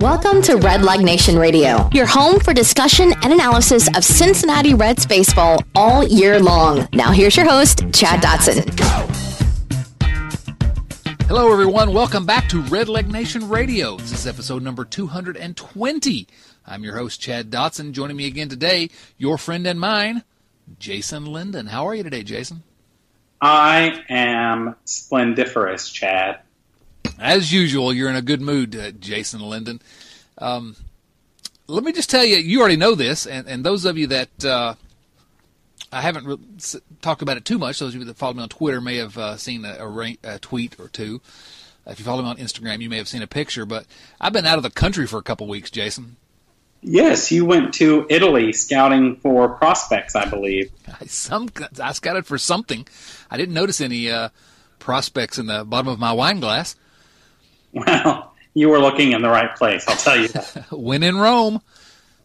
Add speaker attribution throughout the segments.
Speaker 1: Welcome to Red Leg Nation Radio, your home for discussion and analysis of Cincinnati Reds baseball all year long. Now, here's your host, Chad Dotson.
Speaker 2: Hello, everyone. Welcome back to Red Leg Nation Radio. This is episode number 220. I'm your host, Chad Dotson. Joining me again today, your friend and mine, Jason Linden. How are you today, Jason?
Speaker 3: I am splendiferous, Chad.
Speaker 2: As usual, you're in a good mood, uh, Jason Linden. Um, let me just tell you, you already know this, and, and those of you that uh, I haven't re- talked about it too much, those of you that follow me on Twitter may have uh, seen a, a, a, tweet or two. If you follow me on Instagram, you may have seen a picture, but I've been out of the country for a couple weeks, Jason.
Speaker 3: Yes, you went to Italy scouting for prospects, I believe.
Speaker 2: Some I scouted for something. I didn't notice any uh, prospects in the bottom of my wine glass.
Speaker 3: Well, you were looking in the right place. I'll tell you that.
Speaker 2: when in Rome.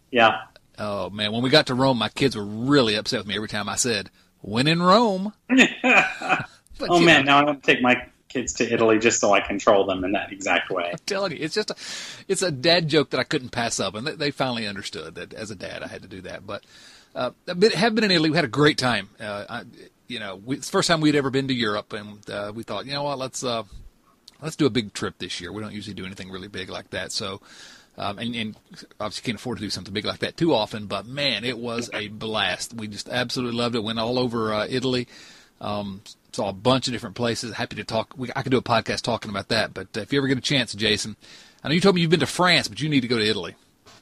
Speaker 3: Yeah.
Speaker 2: Oh man, when we got to Rome, my kids were really upset with me every time I said "when in Rome."
Speaker 3: but, oh man, know, now I want to take my kids to Italy just so I control them in that exact way.
Speaker 2: I'm telling you, it's just a, it's a dad joke that I couldn't pass up, and they, they finally understood that as a dad I had to do that. But uh, have been in Italy. We had a great time. Uh, I, you know, we, it's the first time we'd ever been to Europe, and uh, we thought, you know what, let's uh, let's do a big trip this year. We don't usually do anything really big like that, so. Um, and, and, obviously can't afford to do something big like that too often, but man, it was a blast. We just absolutely loved it. Went all over uh, Italy, um, saw a bunch of different places. Happy to talk. We, I could do a podcast talking about that. But if you ever get a chance, Jason, I know you told me you've been to France, but you need to go to Italy.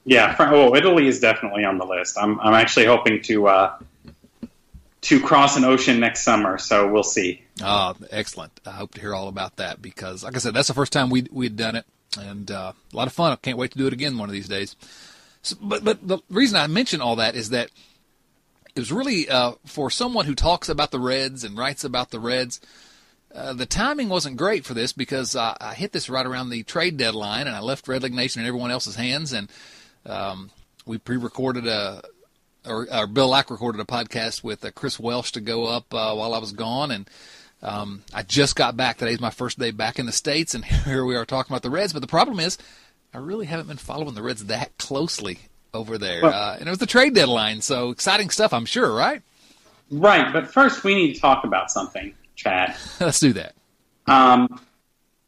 Speaker 3: Yeah, oh, Italy is definitely on the list. I'm I'm actually hoping to uh, to cross an ocean next summer, so we'll see.
Speaker 2: Ah, excellent. I hope to hear all about that because, like I said, that's the first time we we'd done it, and uh, a lot of fun. I can't wait to do it again one of these days. So, but but the reason I mention all that is that it was really uh, for someone who talks about the Reds and writes about the Reds. Uh, the timing wasn't great for this because I, I hit this right around the trade deadline, and I left Red Leg Nation in everyone else's hands, and um, we pre-recorded a or, or, Bill Lack recorded a podcast with uh, Chris Welsh to go up uh, while I was gone, and um, I just got back. Today's my first day back in the states, and here we are talking about the Reds. But the problem is, I really haven't been following the Reds that closely over there, well, uh, and it was the trade deadline, so exciting stuff, I'm sure, right?
Speaker 3: Right, but first we need to talk about something, Chad.
Speaker 2: Let's do that.
Speaker 3: Um,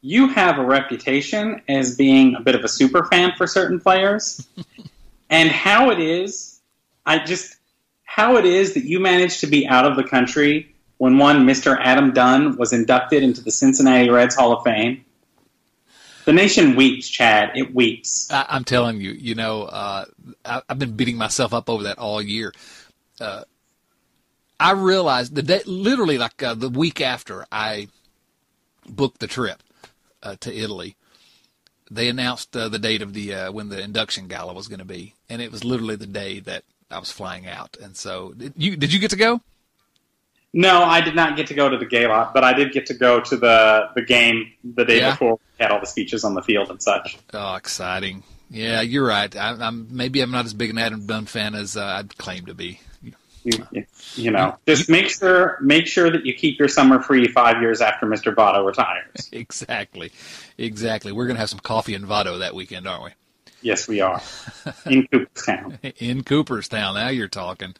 Speaker 3: you have a reputation as being a bit of a super fan for certain players, and how it is I just how it is that you managed to be out of the country when one Mr. Adam Dunn was inducted into the Cincinnati Reds Hall of Fame. The nation weeps, Chad. It weeps.
Speaker 2: I, am telling you, you know, uh, I, have been beating myself up over that all year. Uh, I realized the day, literally like uh, the week after I booked the trip uh, to Italy, they announced uh, the date of the uh, when the induction gala was going to be, and it was literally the day that I was flying out, and so did you did you get to go?
Speaker 3: No, I did not get to go to the gala, but I did get to go to the the game the day yeah. before. We had all the speeches on the field and such.
Speaker 2: Oh, exciting! Yeah, you're right. I, am maybe I'm not as big an Adam Dunn fan as uh, I'd claim to be.
Speaker 3: You, you know, just make sure make sure that you keep your summer free five years after Mr. Votto retires.
Speaker 2: exactly, exactly. We're gonna have some coffee and Votto that weekend, aren't we?
Speaker 3: Yes, we are. In Cooperstown.
Speaker 2: In Cooperstown. Now you're talking.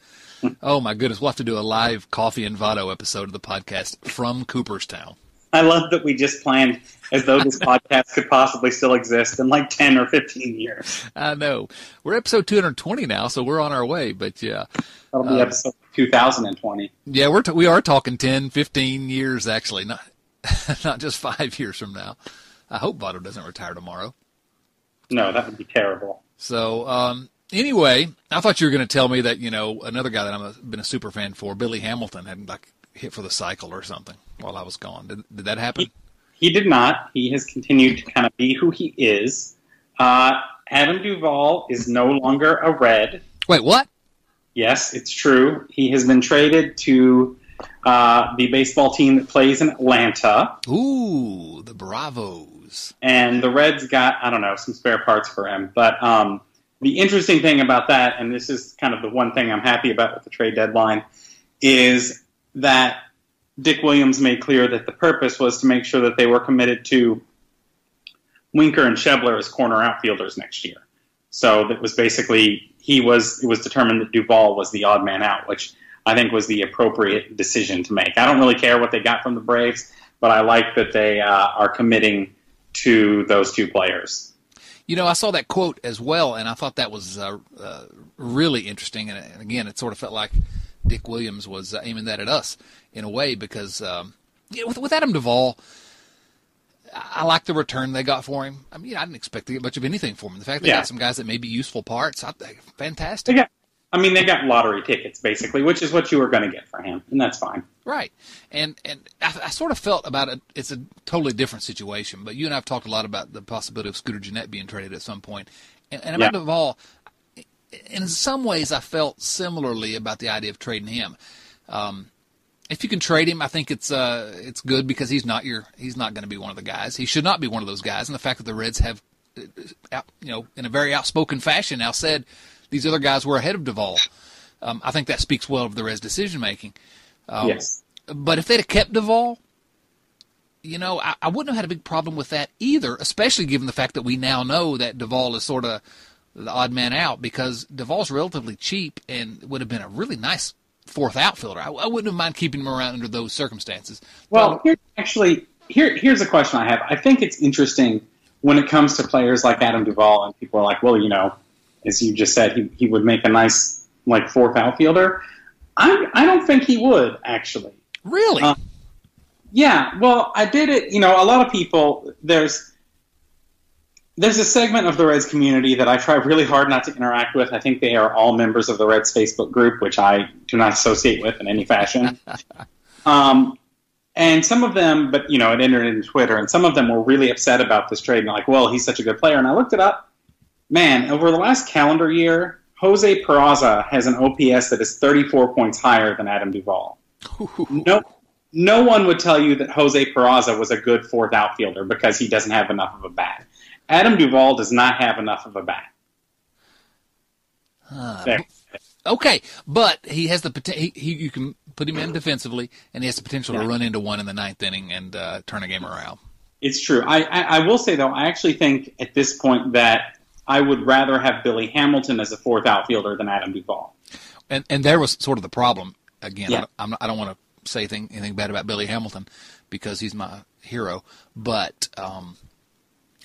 Speaker 2: oh, my goodness. We'll have to do a live Coffee and Votto episode of the podcast from Cooperstown.
Speaker 3: I love that we just planned as though this podcast could possibly still exist in like 10 or 15 years.
Speaker 2: I know. We're episode 220 now, so we're on our way, but yeah.
Speaker 3: That'll be uh, episode 2020.
Speaker 2: Yeah, we're t- we are talking 10, 15 years actually, not not just 5 years from now. I hope Votto doesn't retire tomorrow.
Speaker 3: No, that would be terrible.
Speaker 2: So, um, anyway, I thought you were going to tell me that you know another guy that I've been a super fan for, Billy Hamilton, had like hit for the cycle or something while I was gone. Did, did that happen?
Speaker 3: He, he, did not. He has continued to kind of be who he is. Uh, Adam Duvall is no longer a Red.
Speaker 2: Wait, what?
Speaker 3: Yes, it's true. He has been traded to uh, the baseball team that plays in Atlanta.
Speaker 2: Ooh, the Bravos.
Speaker 3: And the Reds got, I don't know, some spare parts for him. But um, the interesting thing about that, and this is kind of the one thing I'm happy about with the trade deadline, is that Dick Williams made clear that the purpose was to make sure that they were committed to Winker and Schebler as corner outfielders next year. So that was basically he was it was determined that Duvall was the odd man out, which I think was the appropriate decision to make. I don't really care what they got from the Braves, but I like that they uh, are committing to those two players.
Speaker 2: You know, I saw that quote as well, and I thought that was uh, uh, really interesting. And, and, again, it sort of felt like Dick Williams was uh, aiming that at us in a way because um, know, with, with Adam Duvall, I like the return they got for him. I mean, I didn't expect to get much of anything for him. The fact they yeah. got some guys that may be useful parts, I fantastic.
Speaker 3: They got, I mean, they got lottery tickets basically, which is what you were going to get for him, and that's fine.
Speaker 2: Right, and and I, I, sort of felt about it. It's a totally different situation. But you and I have talked a lot about the possibility of Scooter Gennett being traded at some point, and, and yeah. Duvall. In some ways, I felt similarly about the idea of trading him. Um, if you can trade him, I think it's uh, it's good because he's not your he's not going to be one of the guys. He should not be one of those guys. And the fact that the Reds have, uh, you know, in a very outspoken fashion now said these other guys were ahead of Duvall, um, I think that speaks well of the Reds' decision making.
Speaker 3: Um, yes.
Speaker 2: But if they'd have kept Duvall, you know, I, I, wouldn't have had a big problem with that either, especially given the fact that we now know that Duvall is sort of the odd man out because Duvall's relatively cheap and would have been a really nice fourth outfielder. I, I wouldn't have mind keeping him around under those circumstances.
Speaker 3: Well, here, actually, here here's a question I have. I think it's interesting when it comes to players like Adam Duvall, and people are like, well, you know, as you just said, he he would make a nice like fourth outfielder. I I don't think he would actually.
Speaker 2: Really? Um,
Speaker 3: yeah. Well, I did it. You know, a lot of people there's there's a segment of the Reds community that I try really hard not to interact with. I think they are all members of the Reds Facebook group, which I do not associate with in any fashion. um, and some of them, but you know, it entered into Twitter, and some of them were really upset about this trade and like, well, he's such a good player. And I looked it up. Man, over the last calendar year, Jose Peraza has an OPS that is 34 points higher than Adam Duvall. no, no one would tell you that Jose Peraza was a good fourth outfielder because he doesn't have enough of a bat. Adam Duvall does not have enough of a bat.
Speaker 2: Uh, okay, but he has the potential. He, you can put him in defensively, and he has the potential yeah. to run into one in the ninth inning and uh, turn a game around.
Speaker 3: It's true. I, I, I will say though, I actually think at this point that I would rather have Billy Hamilton as a fourth outfielder than Adam Duvall.
Speaker 2: And and there was sort of the problem again. Yeah. I, I'm, I don't want to say anything, anything bad about Billy Hamilton because he's my hero, but um,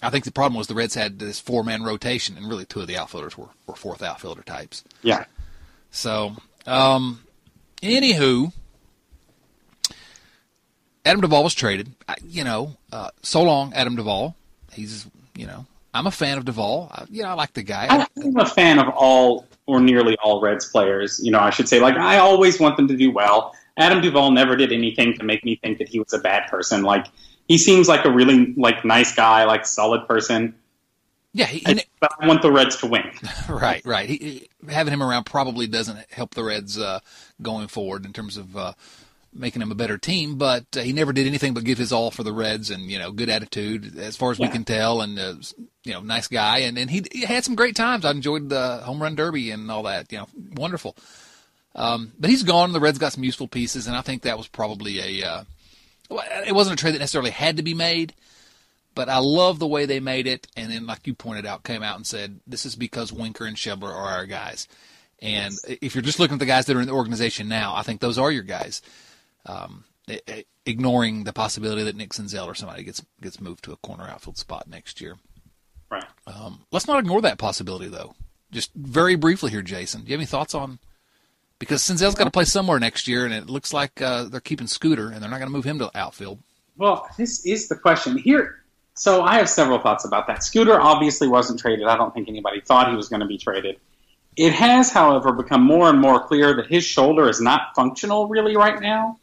Speaker 2: I think the problem was the Reds had this four man rotation, and really two of the outfielders were, were fourth outfielder types.
Speaker 3: Yeah.
Speaker 2: So, um, anywho, Adam Duvall was traded. I, you know, uh, so long, Adam Duvall. He's, you know, I'm a fan of Duvall. I, you know, I like the guy.
Speaker 3: I'm a fan of all or nearly all Reds players. You know, I should say, like, I always want them to do well. Adam Duvall never did anything to make me think that he was a bad person. Like, he seems like a really like nice guy, like solid person.
Speaker 2: Yeah, he, I,
Speaker 3: but I want the Reds to win.
Speaker 2: right, right. He, having him around probably doesn't help the Reds uh, going forward in terms of uh, making him a better team. But uh, he never did anything but give his all for the Reds, and you know, good attitude as far as yeah. we can tell, and uh, you know, nice guy, and and he, he, had some great times. I enjoyed the home run derby and all that. You know, wonderful. Um, but he's gone. The Reds got some useful pieces, and I think that was probably a uh, it wasn't a trade that necessarily had to be made, but I love the way they made it. And then, like you pointed out, came out and said, this is because Winker and Schebler are our guys. And yes. if you're just looking at the guys that are in the organization now, I think those are your guys. Um, ignoring the possibility that Nick Senzel or somebody gets gets moved to a corner outfield spot next year.
Speaker 3: Right.
Speaker 2: Um, let's not ignore that possibility, though. Just very briefly here, Jason. Do you have any thoughts on because Senzel's got to play somewhere next year, and it looks like uh, they're keeping Scooter, and they're not going to move him to outfield.
Speaker 3: Well, this is the question here. So I have several thoughts about that. Scooter obviously wasn't traded. I don't think anybody thought he was going to be traded. It has, however, become more and more clear that his shoulder is not functional really right now.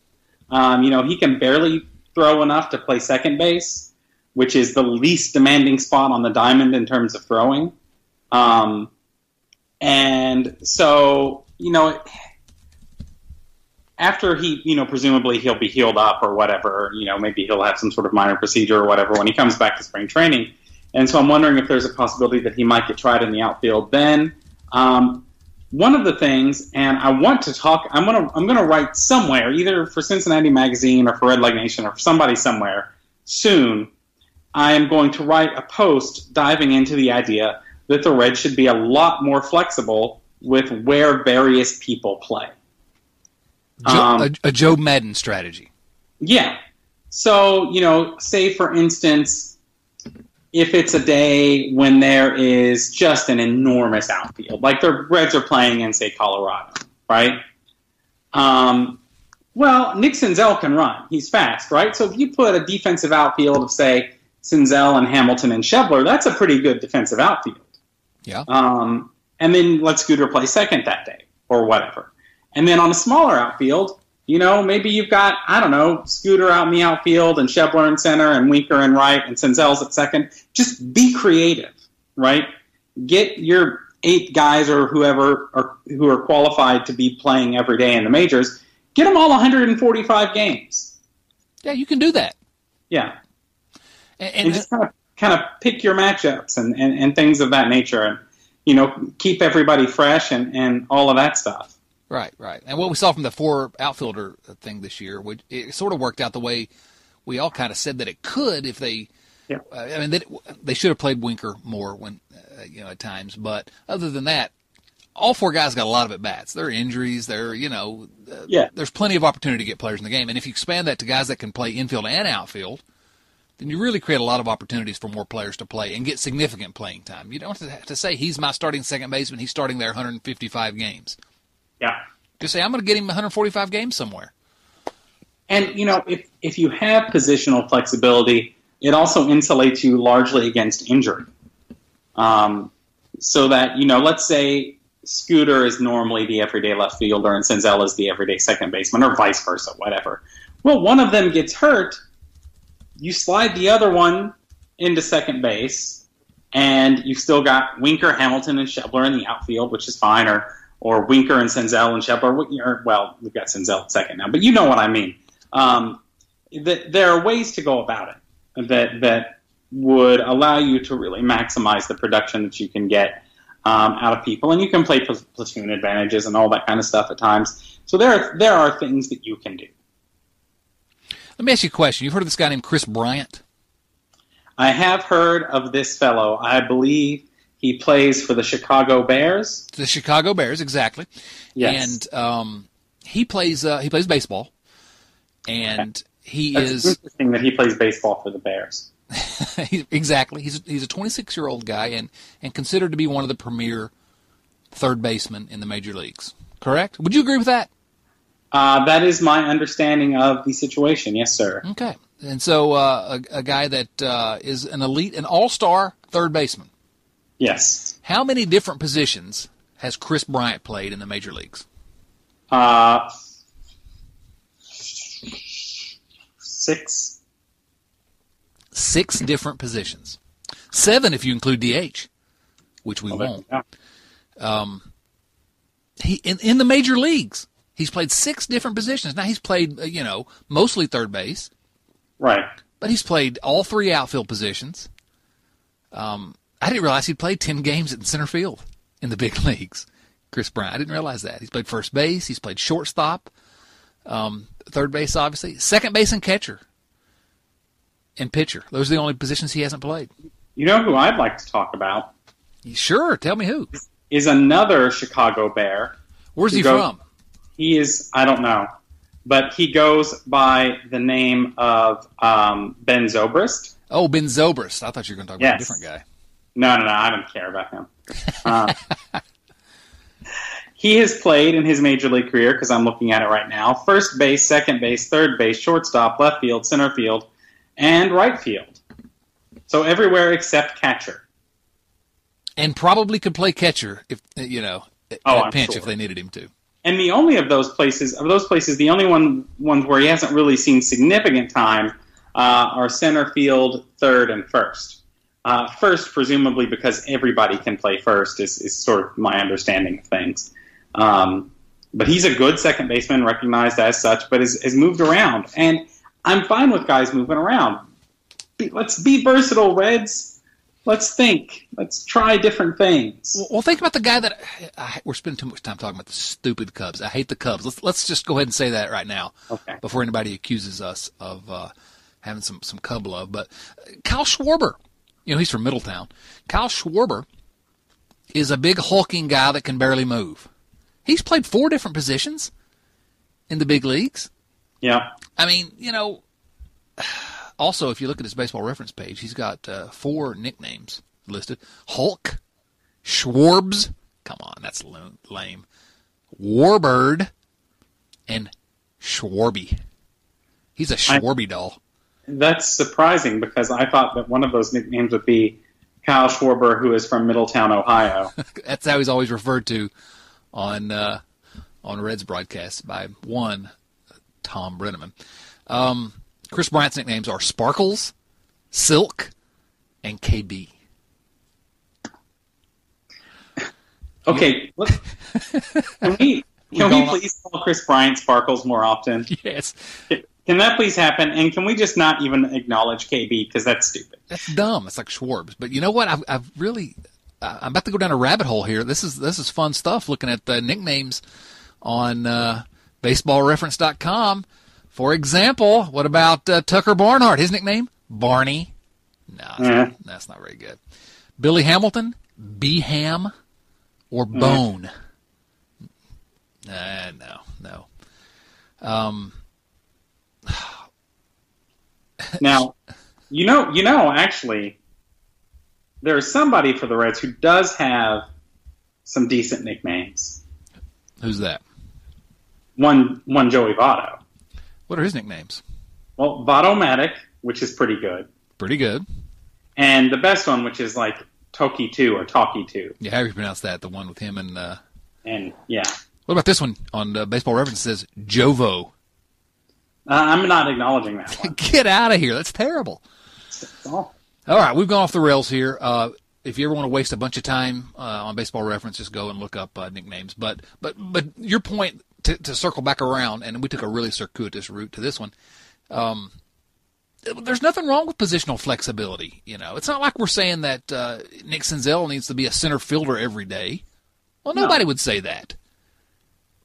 Speaker 3: Um, you know, he can barely throw enough to play second base, which is the least demanding spot on the diamond in terms of throwing. Um, and so, you know, after he, you know, presumably he'll be healed up or whatever, you know, maybe he'll have some sort of minor procedure or whatever when he comes back to spring training. And so I'm wondering if there's a possibility that he might get tried in the outfield then. Um, one of the things, and I want to talk, I'm gonna I'm gonna write somewhere, either for Cincinnati Magazine or for Red Leg Nation or for somebody somewhere soon, I am going to write a post diving into the idea that the Reds should be a lot more flexible with where various people play.
Speaker 2: Joe,
Speaker 3: Um,
Speaker 2: a, a Joe Maddon strategy.
Speaker 3: Yeah. So, you know, say for instance, if it's a day when there is just an enormous outfield, like the Reds are playing in, say, Colorado, right? Um, well, Nick Senzel can run. He's fast, right? So if you put a defensive outfield of, say, Senzel and Hamilton and Schebler, that's a pretty good defensive outfield.
Speaker 2: Yeah.
Speaker 3: Um, and then let Scooter play second that day or whatever. And then on a smaller outfield, you know, maybe you've got, I don't know, Scooter out in the outfield and Schebler in center and Winker in right and Senzel's at second. Just be creative, right? Get your eight guys or whoever are, who are qualified to be playing every day in the majors, get them all 145 games.
Speaker 2: Yeah, you can do that.
Speaker 3: Yeah.
Speaker 2: And,
Speaker 3: And
Speaker 2: and,
Speaker 3: just kind of, kind of pick your matchups and, and, and things of that nature and, you know, keep everybody fresh and, and all of that stuff.
Speaker 2: Right, right. And what we saw from the four outfielder thing this year, which it sort of worked out the way we all kind of said that it could if they.
Speaker 3: Yeah.
Speaker 2: Uh, I mean, they, they should have played Winker more when, uh, you know, at times. But other than that, all four guys got a lot of at bats. There are injuries. There, you know, uh,
Speaker 3: Yeah.
Speaker 2: there's plenty of opportunity to get players in the game. And if you expand that to guys that can play infield and outfield, then you really create a lot of opportunities for more players to play and get significant playing time. You don't have to say he's my starting second baseman. He's starting there 155 games.
Speaker 3: Yeah.
Speaker 2: Just say I'm going to get him 145 games somewhere.
Speaker 3: And you know, if if you have positional flexibility, it also insulates you largely against injury. Um, so that you know, let's say Scooter is normally the everyday left fielder and Senzel is the everyday second baseman, or vice versa, whatever. Well, one of them gets hurt, you slide the other one into second base, and you've still got Winker, Hamilton, and Schebler in the outfield, which is fine, or or Winker and Senzel and Schebler. Or, well, we've got Senzel second now, but you know what I mean. Um, that there are ways to go about it that that would allow you to really maximize the production that you can get um, out of people, and you can play pl- platoon advantages and all that kind of stuff at times. So there are, there are things that you can do.
Speaker 2: Let me ask you a question. You've heard of this guy named Kris Bryant?
Speaker 3: I have heard of this fellow. I believe he plays for the Chicago Bears.
Speaker 2: The Chicago Bears, exactly.
Speaker 3: Yes.
Speaker 2: And um, he plays uh, he plays baseball, and he
Speaker 3: That's
Speaker 2: is
Speaker 3: interesting that he plays baseball for the Bears.
Speaker 2: exactly he's he's a 26 year old guy and and considered to be one of the premier third basemen in the major leagues. Correct? Would you agree with that?
Speaker 3: Uh, that is my understanding of the situation. Yes, sir.
Speaker 2: Okay. And so uh, a, a guy that uh, is an elite, an all star third baseman.
Speaker 3: Yes.
Speaker 2: How many different positions has Kris Bryant played in the major leagues?
Speaker 3: Uh, six.
Speaker 2: Six different positions. Seven if you include DH, which we
Speaker 3: there-
Speaker 2: won't.
Speaker 3: yeah.
Speaker 2: He in, in the major leagues, he's played six different positions. Now he's played, uh, you know, mostly third base,
Speaker 3: Right.
Speaker 2: but he's played all three outfield positions. Um, I didn't realize he'd played ten games in center field in the big leagues. Kris Bryant, I didn't realize that. He's played first base, he's played shortstop, um, third base, obviously, second base and catcher, and pitcher. Those are the only positions he hasn't played.
Speaker 3: You know who I'd like to talk about
Speaker 2: Sure, tell me who.
Speaker 3: is another Chicago Bear.
Speaker 2: Where's he
Speaker 3: go-
Speaker 2: from?
Speaker 3: He is I don't know, but he goes by the name of um, Ben Zobrist.
Speaker 2: Oh, Ben Zobrist. I thought you were going to talk about a different guy.
Speaker 3: No, no, no. I don't care about him. Uh, he has played in his major league career because I'm looking at it right now. First base, second base, third base, shortstop, left field, center field, and right field. So everywhere except catcher.
Speaker 2: and probably could play catcher if you know at
Speaker 3: Oh,
Speaker 2: pinch
Speaker 3: sure.
Speaker 2: if they needed him to.
Speaker 3: And the only of those places, of those places, the only one ones where he hasn't really seen significant time uh, are center field, third, and first. Uh, first, presumably because everybody can play first, is, is sort of my understanding of things. Um, but he's a good second baseman, recognized as such, but has, has moved around. And I'm fine with guys moving around. Be, let's be versatile, Reds. Let's think. Let's try different things.
Speaker 2: Well, well, think about the guy that I, we're spending too much time talking about the stupid Cubs. I hate the Cubs. Let's let's just go ahead and say that right now
Speaker 3: Okay.
Speaker 2: before anybody accuses us of uh, having some some Cub love. But Kyle Schwarber, you know, he's from Middletown. Kyle Schwarber is a big hulking guy that can barely move. He's played four different positions in the big leagues.
Speaker 3: Yeah.
Speaker 2: I mean, you know, also if you look at his baseball reference page, he's got uh, four nicknames listed: Hulk, Schwarbs. Come on, that's lame. Warbird, and Schwarby. He's a Schwarby I, doll.
Speaker 3: That's surprising because I thought that one of those nicknames would be Kyle Schwarber, who is from Middletown, Ohio.
Speaker 2: that's how he's always referred to on uh, on Reds broadcasts by one Tom Brennaman. Um, Kris Bryant's nicknames are Sparkles, Silk, and KB.
Speaker 3: Okay, can we can we please call Kris Bryant Sparkles more often?
Speaker 2: Yes.
Speaker 3: Can that please happen? And can we just not even acknowledge KB because that's stupid?
Speaker 2: That's dumb. It's like Schwarbs. But you know what? I've, I've really I'm about to go down a rabbit hole here. This is this is fun stuff. Looking at the nicknames on uh, BaseballReference.com. For example, what about uh, Tucker Barnhart? His nickname Barney. No, that's, mm. not, that's not very good. Billy Hamilton, B Ham, or mm. Bone. Mm. Uh, no, no. Um,
Speaker 3: now, you know, you know, actually, there's somebody for the Reds who does have some decent nicknames.
Speaker 2: Who's that?
Speaker 3: One, one Joey Votto.
Speaker 2: What are his nicknames?
Speaker 3: Well, Votto-Matic, which is pretty good.
Speaker 2: Pretty good.
Speaker 3: And the best one, which is like Toki Two or Talkie Two.
Speaker 2: Yeah, how do you pronounce that? The one with him and. Uh...
Speaker 3: And yeah.
Speaker 2: What about this one on uh, Baseball Reference? It says Jovo.
Speaker 3: Uh, I'm not acknowledging that.
Speaker 2: Get out of here. That's terrible. All right, we've gone off the rails here. Uh, if you ever want to waste a bunch of time uh, on Baseball Reference, just go and look up uh, nicknames. But but but your point to, to, circle back around, and we took a really circuitous route to this one. Um, there's nothing wrong with positional flexibility. You know, it's not like we're saying that uh, Nick Senzel needs to be a center fielder every day. Well, nobody no. would say that.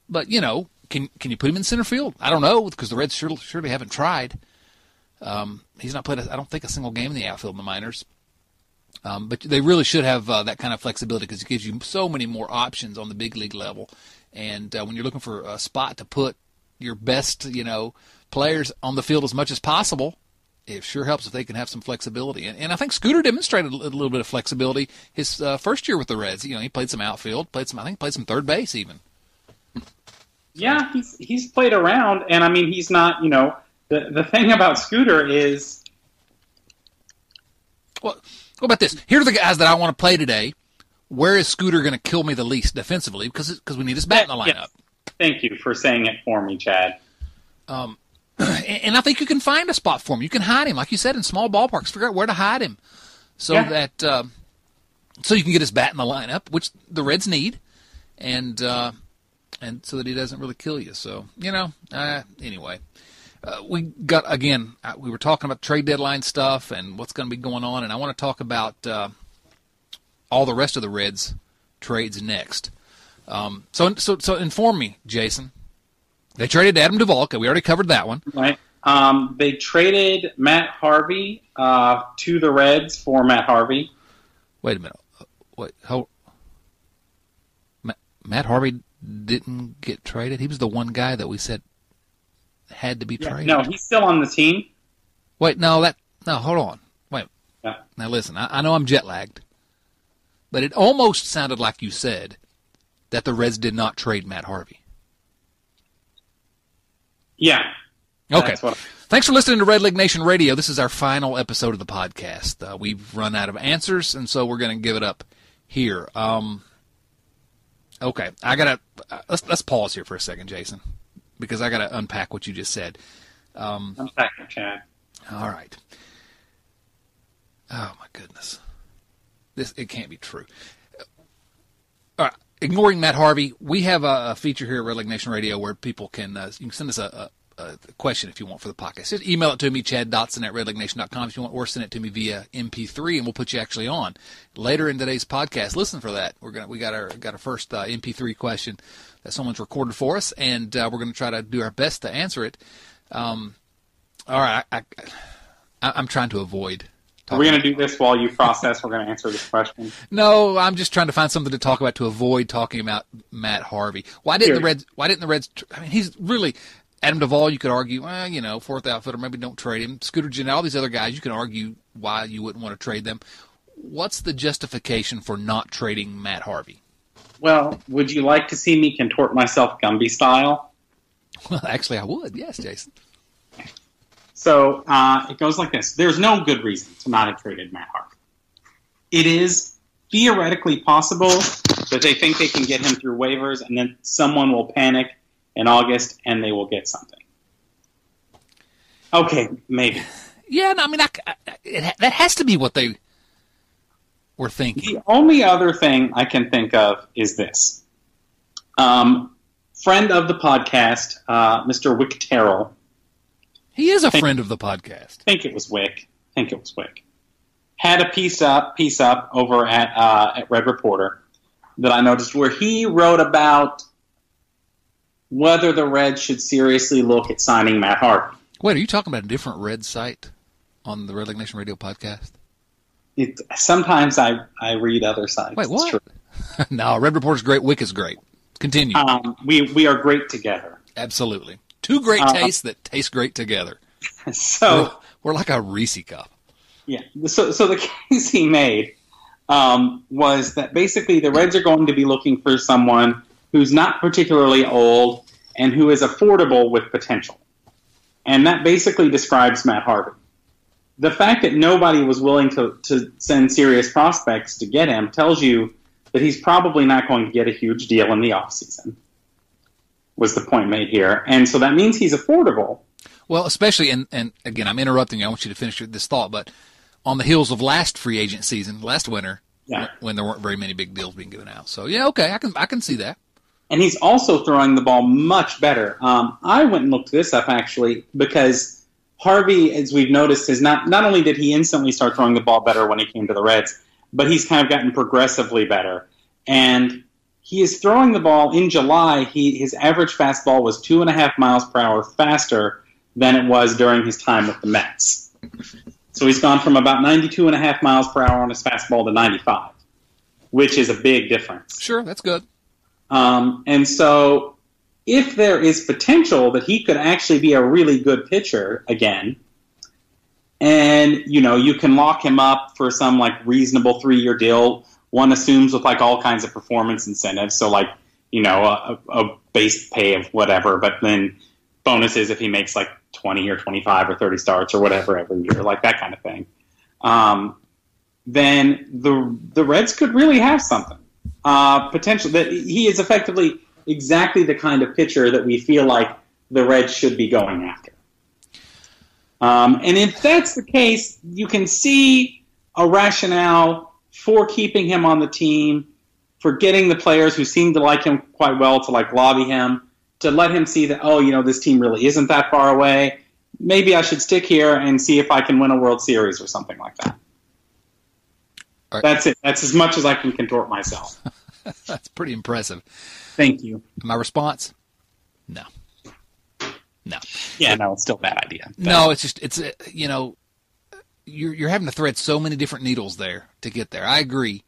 Speaker 2: But you know, can can you put him in center field? I don't know because the Reds surely, surely haven't tried. Um, he's not played, I don't think, a single game in the outfield in the minors. Um, but they really should have uh, that kind of flexibility because it gives you so many more options on the big league level. And uh, when you're looking for a spot to put your best, you know, players on the field as much as possible, it sure helps if they can have some flexibility. And, and I think Scooter demonstrated a little bit of flexibility his uh, first year with the Reds. You know, he played some outfield, played some, I think, played some third base even.
Speaker 3: Yeah, he's he's played around, and I mean, he's not. You know, the the thing about Scooter is.
Speaker 2: Well, what about this? Here are the guys that I want to play today. Where is Scooter going to kill me the least defensively? Because because we need his bat in the lineup. Yes.
Speaker 3: Thank you for saying it for me, Chad.
Speaker 2: Um, and I think you can find a spot for him. You can hide him, like you said, in small ballparks. Figure out where to hide him, so yeah. that uh, so you can get his bat in the lineup, which the Reds need, and uh, and so that he doesn't really kill you. So you know, uh, anyway, uh, we got again. Uh, we were talking about trade deadline stuff and what's going to be going on, and I want to talk about uh, all the rest of the Reds trades next. Um, so so so inform me, Jason. They traded Adam Duvall. We already covered that one.
Speaker 3: Right. Um, they traded Matt Harvey uh, to the Reds for Matt Harvey.
Speaker 2: Wait a minute. Wait. How, Matt, Matt Harvey didn't get traded? He was the one guy that we said had to be yeah, traded.
Speaker 3: No, he's still on the team.
Speaker 2: Wait, no, that no, hold on. Wait. Yeah. Now listen, I, I know I'm jet lagged, but it almost sounded like you said that the Reds did not trade Matt Harvey.
Speaker 3: Yeah.
Speaker 2: Okay. Thanks for listening to Red Leg Nation Radio. This is our final episode of the podcast. Uh, we've run out of answers, and so we're going to give it up here. Um, Okay, I gotta uh, let's let's pause here for a second, Jason, because I gotta unpack what you just said.
Speaker 3: Um, unpack it, Chad.
Speaker 2: All right. Oh my goodness, this it can't be true. All right, ignoring Matt Harvey, we have a, a feature here at Red Leg Nation Radio where people can uh, you can send us a, a question if you want for the podcast. Just email it to me, Chad Dotson at redlegnation.com if you want, or send it to me via MP3, and we'll put you actually on later in today's podcast. Listen for that. We're gonna we got our got our first uh, MP3 question that someone's recorded for us, and uh, we're gonna try to do our best to answer it. Um, all right, I, I, I'm trying to avoid.
Speaker 3: Are we going to do this while you process? We're going to answer this question.
Speaker 2: No, I'm just trying to find something to talk about to avoid talking about Matt Harvey. Why didn't the Reds? Why didn't the Reds? I mean, he's really Adam Duvall. You could argue, well, you know, fourth outfitter, maybe don't trade him. Scooter Gennett, all these other guys, you can argue why you wouldn't want to trade them. What's the justification for not trading Matt Harvey?
Speaker 3: Well, would you like to see me contort myself Gumby style?
Speaker 2: Well, actually, I would. Yes, Jason.
Speaker 3: So uh, it goes like this: There's no good reason to not have traded Matt Harvey. It is theoretically possible that they think they can get him through waivers, and then someone will panic in August and they will get something. Okay, maybe.
Speaker 2: Yeah, no, I mean, I, I- it, that has to be what they were thinking.
Speaker 3: The only other thing I can think of is this. Um, friend of the podcast, uh, Mr. Wick Terrell,
Speaker 2: He is a friend of the podcast.
Speaker 3: I think it was Wick. I think it was Wick. Had a piece up, piece up over at uh, at Red Reporter that I noticed where he wrote about whether the Reds should seriously look at signing Matt Harvey.
Speaker 2: Wait, are you talking about a different Red site on the Red Nation Radio podcast?
Speaker 3: It, sometimes I, I read other sites.
Speaker 2: Wait, what? no, Red Reporter's great. Wick is great. Continue.
Speaker 3: Um, we we are great together.
Speaker 2: Absolutely. Two great
Speaker 3: Uh,
Speaker 2: tastes that taste great together.
Speaker 3: So.
Speaker 2: We're, we're like a Reese cup.
Speaker 3: Yeah. So, so the case he made um, was that basically the Reds are going to be looking for someone who's not particularly old and who is affordable with potential. And that basically describes Matt Harvey. The fact that nobody was willing to, to send serious prospects to get him tells you that he's probably not going to get a huge deal in the offseason, was the point made here. And so that means he's affordable.
Speaker 2: Well, especially, and, and again, I'm interrupting you. I want you to finish this thought, but on the heels of last free agent season, last winter,
Speaker 3: Yeah.
Speaker 2: when there weren't very many big deals being given out. So, yeah, okay, I can I can see that.
Speaker 3: And he's also throwing the ball much better. Um, I went and looked this up actually because Harvey, as we've noticed, is not not only did he instantly start throwing the ball better when he came to the Reds, but he's kind of gotten progressively better. And he is throwing the ball in July. He his average fastball was two and a half miles per hour faster than it was during his time with the Mets. So he's gone from about 92 and a half miles per hour on his fastball to 95, which is a big difference.
Speaker 2: Sure, that's good.
Speaker 3: Um, and so, if there is potential that he could actually be a really good pitcher again, and you know you can lock him up for some like reasonable three-year deal, one assumes with like all kinds of performance incentives. So like you know a, a base pay of whatever, but then bonuses if he makes like twenty or twenty-five or thirty starts or whatever every year, like that kind of thing. Um, then the the Reds could really have something uh, potential that he is effectively exactly the kind of pitcher that we feel like the Reds should be going after. Um, and if that's the case, you can see a rationale for keeping him on the team, for getting the players who seem to like him quite well to like lobby him, to let him see that oh, you know, this team really isn't that far away. Maybe I should stick here and see if I can win a World Series or something like that. That's it. That's as much as I can contort myself.
Speaker 2: That's pretty impressive.
Speaker 3: Thank you.
Speaker 2: My response? No. No.
Speaker 3: Yeah, no, it's still a bad idea.
Speaker 2: No, it's just it's uh, you know you're you're having to thread so many different needles there to get there. I agree.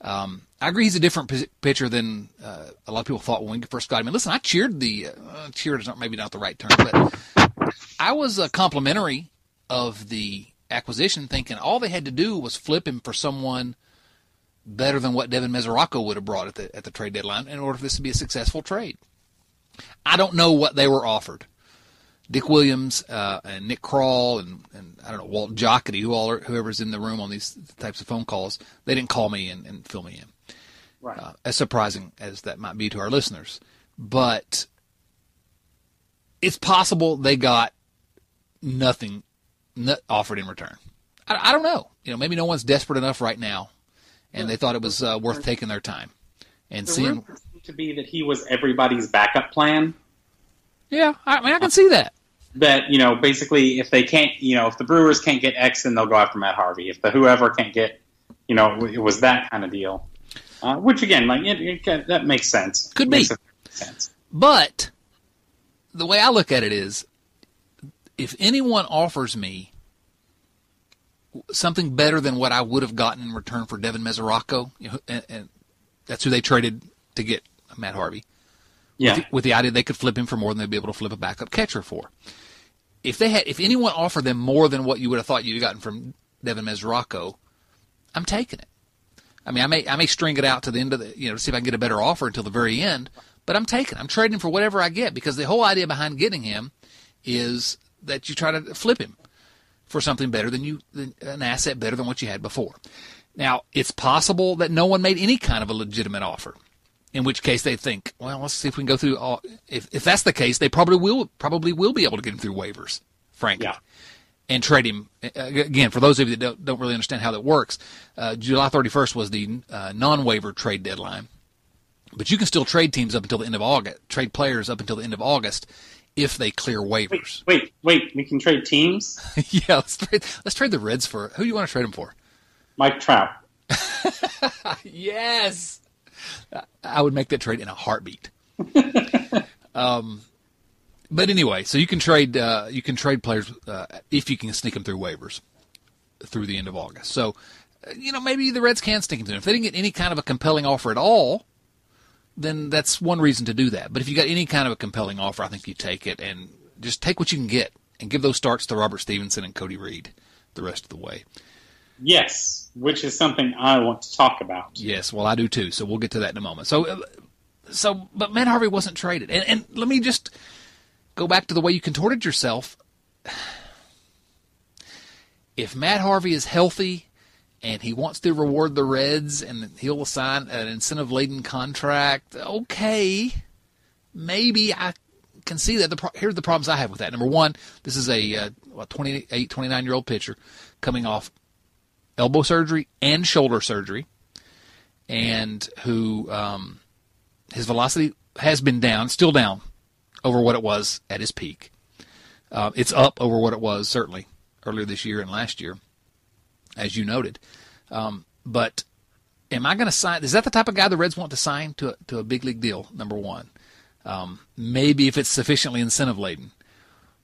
Speaker 2: Um, I agree. He's a different p- pitcher than uh, a lot of people thought when we first got him. And listen, I cheered the uh, cheered is not maybe not the right term, but I was uh, complimentary of the acquisition, thinking all they had to do was flip him for someone better than what Devin Mesoraco would have brought at the at the trade deadline in order for this to be a successful trade. I don't know what they were offered. Dick Williams uh, and Nick Krall and, and I don't know Walt Jocketty, who all are, whoever's in the room on these types of phone calls, they didn't call me and, and fill me in.
Speaker 3: Right.
Speaker 2: Uh, as surprising as that might be to our listeners, but it's possible they got nothing offered in return. I, I don't know. You know, maybe no one's desperate enough right now, and they thought it was uh, worth taking their time and
Speaker 3: the
Speaker 2: seeing.
Speaker 3: to be that he was everybody's backup plan.
Speaker 2: Yeah, I mean, I can see that.
Speaker 3: That you know, basically, if they can't, you know, if the Brewers can't get X, then they'll go after Matt Harvey. If the whoever can't get, you know, it was that kind of deal. Uh, which again, like it, it, that makes sense.
Speaker 2: Could be.
Speaker 3: Makes sense.
Speaker 2: But the way I look at it is if anyone offers me something better than what I would have gotten in return for Devin Mesoraco, you know, and, and that's who they traded to get Matt Harvey.
Speaker 3: Yeah.
Speaker 2: With, the, with the idea they could flip him for more than they'd be able to flip a backup catcher for. If they had, if anyone offered them more than what you would have thought you'd gotten from Devin Mesoraco, I'm taking it. I mean, I may I may string it out to the end of the, you know, see if I can get a better offer until the very end. But I'm taking, it. I'm trading for whatever I get because the whole idea behind getting him is that you try to flip him for something better than you, than an asset better than what you had before. Now, it's possible that no one made any kind of a legitimate offer, in which case they think, well, let's see if we can go through all. If if that's the case, they probably will probably will be able to get him through waivers, frankly.
Speaker 3: Yeah.
Speaker 2: And trade him again. For those of you that don't, don't really understand how that works, uh, July 31st was the uh, non-waiver trade deadline, but you can still trade teams up until the end of August, trade players up until the end of August, if they clear waivers.
Speaker 3: Wait, wait, we can trade teams?
Speaker 2: yeah, let's trade, let's trade the Reds for who do you want to trade them for?
Speaker 3: Mike Trout.
Speaker 2: yes, I would make that trade in a heartbeat. um, but anyway, so you can trade uh, you can trade players uh, if you can sneak them through waivers through the end of August. So uh, you know maybe the Reds can sneak them through. If they didn't get any kind of a compelling offer at all, then that's one reason to do that. But if you got any kind of a compelling offer, I think you take it and just take what you can get and give those starts to Robert Stephenson and Cody Reed the rest of the way.
Speaker 3: Yes, which is something I want to talk about.
Speaker 2: Yes, well, I do too. So we'll get to that in a moment. So, uh, so, but Matt Harvey wasn't traded, and and let me just go back to the way you contorted yourself. If Matt Harvey is healthy and he wants to reward the Reds and he'll sign an incentive laden contract, okay, maybe I can see that. The pro- here's the problems I have with that. Number one, this is a uh, what, 28, 29 year old pitcher coming off elbow surgery and shoulder surgery, and who um, his velocity has been down, still down over what it was at his peak. Uh, it's up over what it was certainly earlier this year and last year, as you noted. Um, but am I going to sign? Is that the type of guy the Reds want to sign to a, to a big league deal? Number one, um, maybe if it's sufficiently incentive laden,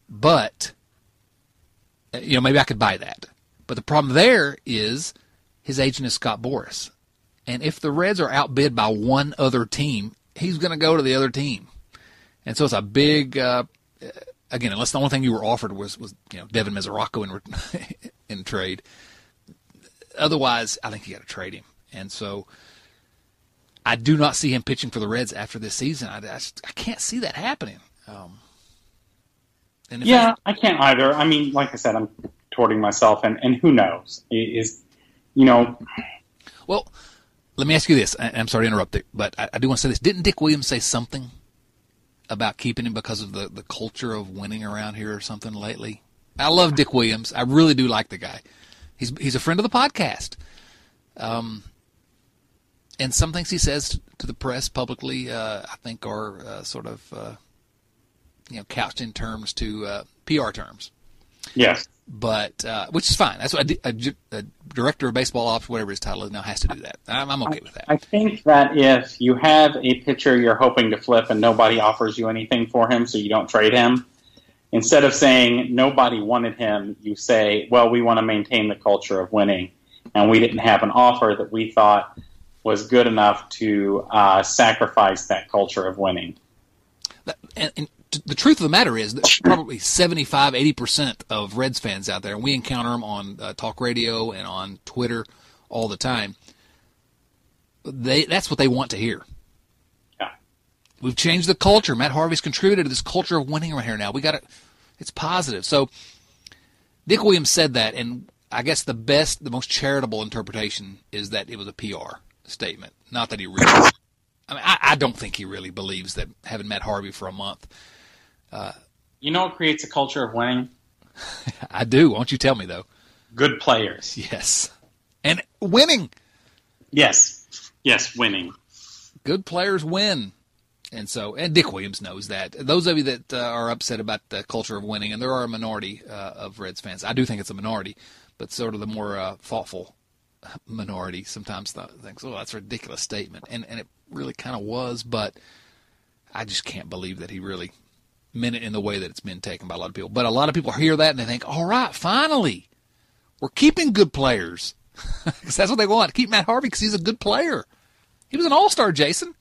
Speaker 2: but you know maybe I could buy that. But the problem there is his agent is Scott Boras, and if the Reds are outbid by one other team, he's going to go to the other team, and so it's a big. Uh, again, unless the only thing you were offered was was you know Devin Mesoraco in in trade. Otherwise, I think you got to trade him, and so I do not see him pitching for the Reds after this season. I, I, just, I can't see that happening. Um,
Speaker 3: yeah, I, I can't either. I mean, like I said, I'm torting myself, and, and who knows? Is you know.
Speaker 2: Well, let me ask you this. I, am sorry to interrupt, it, but I, I do want to say this. Didn't Dick Williams say something about keeping him because of the, the culture of winning around here or something lately? I love Dick Williams. I really do like the guy. He's he's a friend of the podcast. Um, and some things he says to the press publicly, uh, I think, are uh, sort of uh, you know couched in terms to uh, PR terms.
Speaker 3: Yes.
Speaker 2: But uh, which is fine. That's what a, a, a, director of baseball ops, whatever his title is now, has to do that. I'm, I'm okay
Speaker 3: I,
Speaker 2: with that.
Speaker 3: I think that if you have a pitcher you're hoping to flip and nobody offers you anything for him, so you don't trade him, instead of saying nobody wanted him, you say, well, we want to maintain the culture of winning, and we didn't have an offer that we thought was good enough to uh, sacrifice that culture of winning.
Speaker 2: And, and, the truth of the matter is that probably 75, 80% of Reds fans out there, and we encounter them on uh, talk radio and on Twitter all the time, they that's what they want to hear. We've changed the culture. Matt Harvey's contributed to this culture of winning right here now. We got it. It's positive. So Dick Williams said that, and I guess the best, the most charitable interpretation is that it was a PR statement, not that he really. I mean, I, I don't think he really believes that having Matt Harvey for a month. Uh,
Speaker 3: you know what creates a culture of winning?
Speaker 2: I do. Won't you tell me though?
Speaker 3: Good players.
Speaker 2: Yes, and winning.
Speaker 3: Yes, yes, winning.
Speaker 2: Good players win, and so and Dick Williams knows that. Those of you that uh, are upset about the culture of winning, and there are a minority uh, of Reds fans. I do think it's a minority, but sort of the more uh, thoughtful minority sometimes th- thinks, "Oh, that's a ridiculous statement," and and it really kind of was, but I just can't believe that he really meant it in the way that it's been taken by a lot of people. But a lot of people hear that and they think, "All right, finally, We're keeping good players because that's what they want. Keep Matt Harvey because he's a good player. He was an All Star, Jason.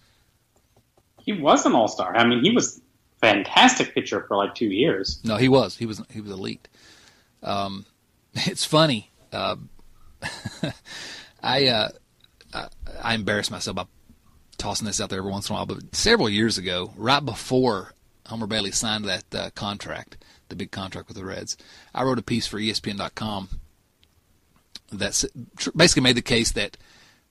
Speaker 3: He was an All Star. I mean, he was fantastic pitcher for like two years.
Speaker 2: No, he was. He was. He was elite. Um, it's funny. Uh, I, uh, I I embarrass myself by tossing this out there every once in a while, but several years ago, right before Homer Bailey signed that uh, contract, the big contract with the Reds, I wrote a piece for ESPN.com that basically made the case that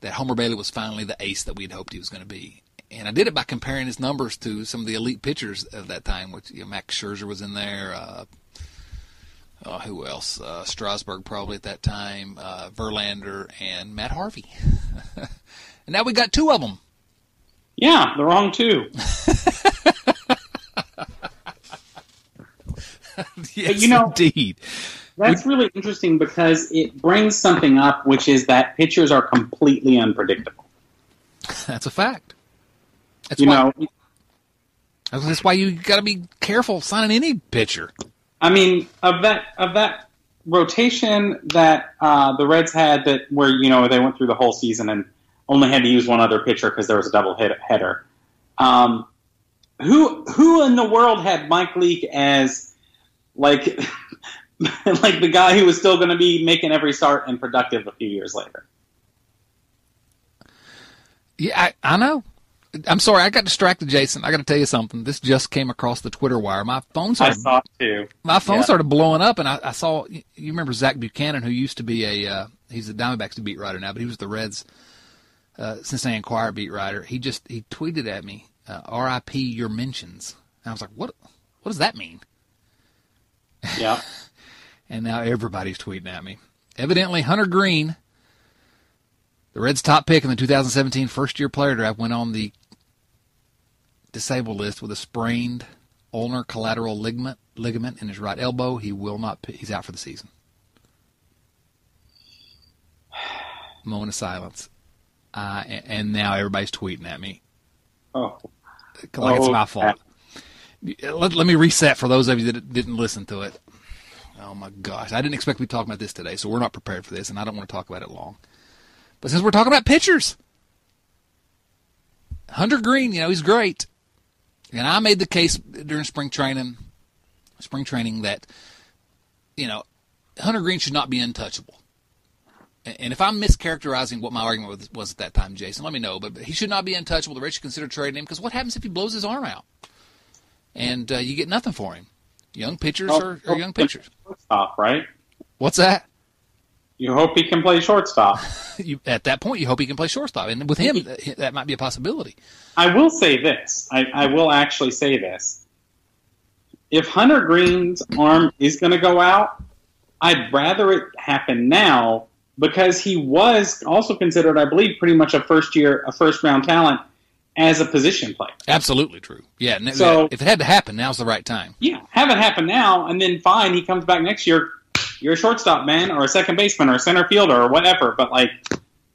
Speaker 2: that Homer Bailey was finally the ace that we had hoped he was going to be. And I did it by comparing his numbers to some of the elite pitchers of that time, which you know, Max Scherzer was in there. Uh, uh, who else? Uh, Strasburg probably at that time, uh, Verlander, and Matt Harvey. and now we got two of them.
Speaker 3: Yeah, the wrong two.
Speaker 2: yes,
Speaker 3: you know,
Speaker 2: indeed.
Speaker 3: That's really interesting because it brings something up, which is that pitchers are completely unpredictable.
Speaker 2: That's a fact. That's
Speaker 3: you
Speaker 2: why,
Speaker 3: know,
Speaker 2: that's why you got to be careful signing any pitcher.
Speaker 3: I mean, of that of that rotation that uh, the Reds had, that where you know they went through the whole season and only had to use one other pitcher because there was a double hit header. Um, who who in the world had Mike Leake as like like the guy who was still going to be making every start and productive a few years later?
Speaker 2: Yeah, I, I know. I'm sorry, I got distracted, Jason. I got to tell you something. This just came across the Twitter wire. My phone started.
Speaker 3: I saw too.
Speaker 2: My phone
Speaker 3: Yeah.
Speaker 2: started blowing up, and I, I saw. You remember Zach Buchanan, who used to be a uh, he's a Diamondbacks beat writer now, but he was the Reds uh, Cincinnati Enquirer beat writer. He just he tweeted at me, uh, "R.I.P. Your mentions." And I was like, "What? What does that mean?"
Speaker 3: Yeah.
Speaker 2: And now everybody's tweeting at me. Evidently, Hunter Greene, the Reds' top pick in the 2017 first-year player draft, went on the disabled list with a sprained ulnar collateral ligament ligament in his right elbow. He will not. He's out for the season. Moment of silence. Uh, and, and now everybody's tweeting at me
Speaker 3: Oh.
Speaker 2: like it's
Speaker 3: Oh,
Speaker 2: my fault. Let, let me reset for those of you that didn't listen to it. Oh my gosh, I didn't expect we talk about this today, so we're not prepared for this, and I don't want to talk about it long. But since we're talking about pitchers, Hunter Greene, you know he's great, and I made the case during spring training, spring training that you know Hunter Greene should not be untouchable. And if I'm mischaracterizing what my argument was, at that time, Jason, let me know. But he should not be untouchable. The Reds should consider trading him because what happens if he blows his arm out and uh, you get nothing for him? Young pitchers
Speaker 3: Oh,
Speaker 2: are, are young pitchers.
Speaker 3: Shortstop, right?
Speaker 2: What's that?
Speaker 3: You hope he can play shortstop.
Speaker 2: You, at that point, you hope he can play shortstop, and with him, that, might be a possibility.
Speaker 3: I will say this. I, I will actually say this. If Hunter Greene's arm is going to go out, I'd rather it happen now because he was also considered, I believe, pretty much a first year, a first round talent as a position player.
Speaker 2: Absolutely true. Yeah.
Speaker 3: So-
Speaker 2: if it had to happen, now's the right time.
Speaker 3: Yeah, have it happen now, and then fine, he comes back next year. You're a shortstop, man, or a second baseman, or a center fielder, or whatever. But like,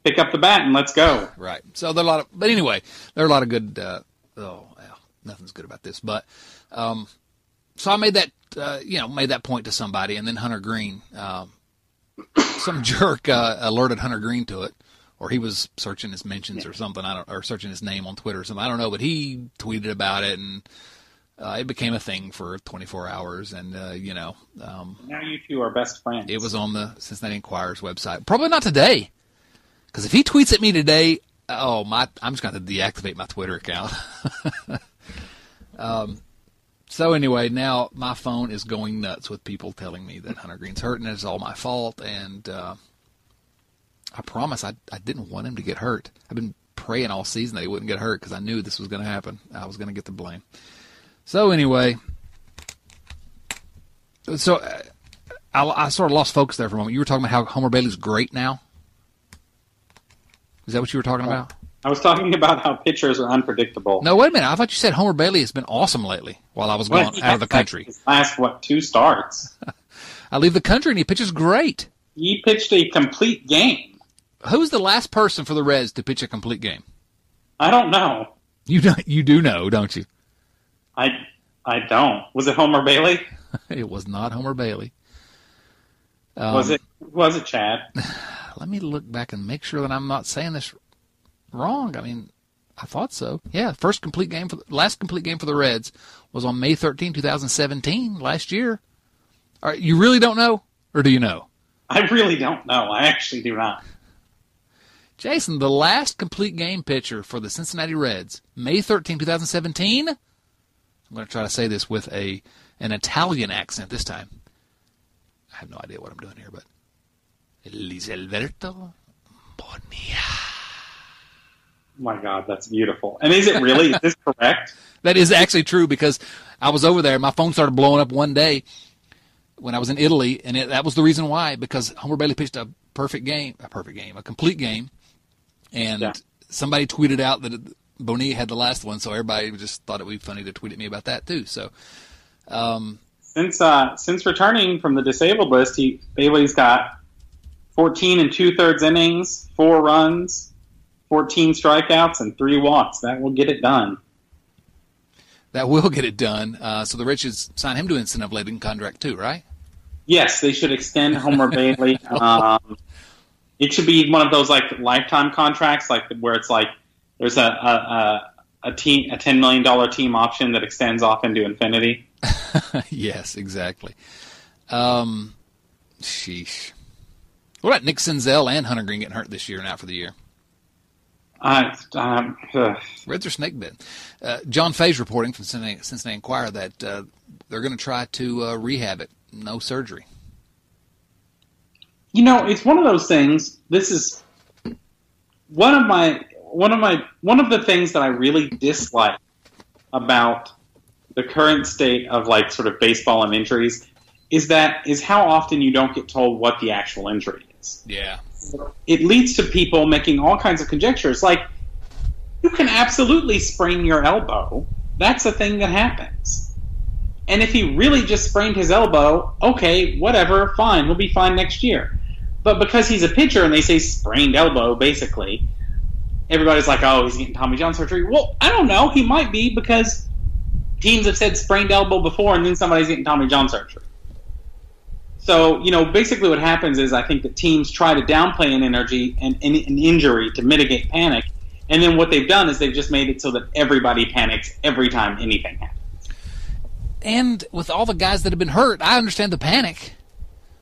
Speaker 3: pick up the bat and let's go.
Speaker 2: Right. So there are a lot of, but anyway, there are a lot of good. Uh, oh, well, nothing's good about this, but um, so I made that, uh, you know, made that point to somebody, and then Hunter Greene, um, some jerk uh, alerted Hunter Greene to it, or he was searching his mentions or something. I don't, or searching his name on Twitter or something. I don't know, but he tweeted about it, and uh, it became a thing for 24 hours, and uh, you know, um,
Speaker 3: Now you two are best friends.
Speaker 2: it was on the Cincinnati Enquirer's website. Probably not today, because if he tweets at me today, oh my, I'm just going to deactivate my Twitter account. um, so anyway, now my phone is going nuts with people telling me that Hunter Greene's hurt and it's all my fault. And uh, I promise I I didn't want him to get hurt. I've been praying all season that he wouldn't get hurt because I knew this was going to happen. I was going to get the blame. So anyway, so uh, I, I sort of lost focus there for a moment. You were talking about how Homer Bailey's great now. Is that what you were talking about?
Speaker 3: I was talking about how pitchers are unpredictable.
Speaker 2: No, wait a minute. I thought you said Homer Bailey has been awesome lately while I was
Speaker 3: Well,
Speaker 2: gone out of the country.
Speaker 3: Last what two starts?
Speaker 2: I leave the country and he pitches great.
Speaker 3: He pitched a complete game.
Speaker 2: Who's the last person for the Reds to pitch a complete game?
Speaker 3: I don't know.
Speaker 2: You do, you do know, don't you?
Speaker 3: I I don't. Was it Homer Bailey?
Speaker 2: It was not Homer Bailey.
Speaker 3: Um, was it was it Chad?
Speaker 2: Let me look back and make sure that I'm not saying this wrong. I mean, I thought so. Yeah, first complete game for the, last complete game for the Reds was on May 13, 2017, last year. All right, you really don't know, or do you know?
Speaker 3: I really don't know. I actually do not.
Speaker 2: Jason, the last complete game pitcher for the Cincinnati Reds, May 13, 2017. I'm going to try to say this with a an Italian accent this time. I have no idea what I'm doing here, but Lisalverto Bonilla.
Speaker 3: my God, that's beautiful. And is it really? is this correct?
Speaker 2: That is actually true because I was over there. My phone started blowing up one day when I was in Italy, and it, that was the reason why. Because Homer Bailey pitched a perfect game, a perfect game, a complete game, and yeah. somebody tweeted out that Bonilla had the last one, so everybody just thought it would be funny to tweet at me about that too. So, um,
Speaker 3: since uh, since returning from the disabled list, he Bailey's got 14 and two thirds innings, four runs, 14 strikeouts, and three walks. That will get it done.
Speaker 2: That will get it done. Uh, so the Riches sign him to an incentive laden contract too, right?
Speaker 3: Yes, they should extend Homer Bailey. Um, it should be one of those like lifetime contracts, like where it's like there's a a, a, a team a ten million dollar team option that extends off into infinity.
Speaker 2: yes, exactly. Um, sheesh. What about Nick Senzel and Hunter Greene getting hurt this year and out for the year?
Speaker 3: Uh, um,
Speaker 2: Reds are snake bit. Uh, John Fay's reporting from Cincinnati, Cincinnati Enquirer that uh, they're going to try to uh, rehab it, no surgery.
Speaker 3: You know, it's one of those things. This is one of my one of my one of the things that I really dislike about the current state of like sort of baseball and injuries is that is how often you don't get told what the actual injury is.
Speaker 2: Yeah.
Speaker 3: It leads to people making all kinds of conjectures. Like you can absolutely sprain your elbow. That's a thing that happens. And if he really just sprained his elbow, okay, whatever, fine, he'll be fine next year. But because he's a pitcher and they say sprained elbow, basically, everybody's like, oh, he's getting Tommy John surgery. Well, I don't know. He might be because teams have said sprained elbow before and then somebody's getting Tommy John surgery. So, you know, basically what happens is I think that teams try to downplay an energy and an, an injury to mitigate panic. And then what they've done is they've just made it so that everybody panics every time anything happens.
Speaker 2: And with all the guys that have been hurt, I understand the panic.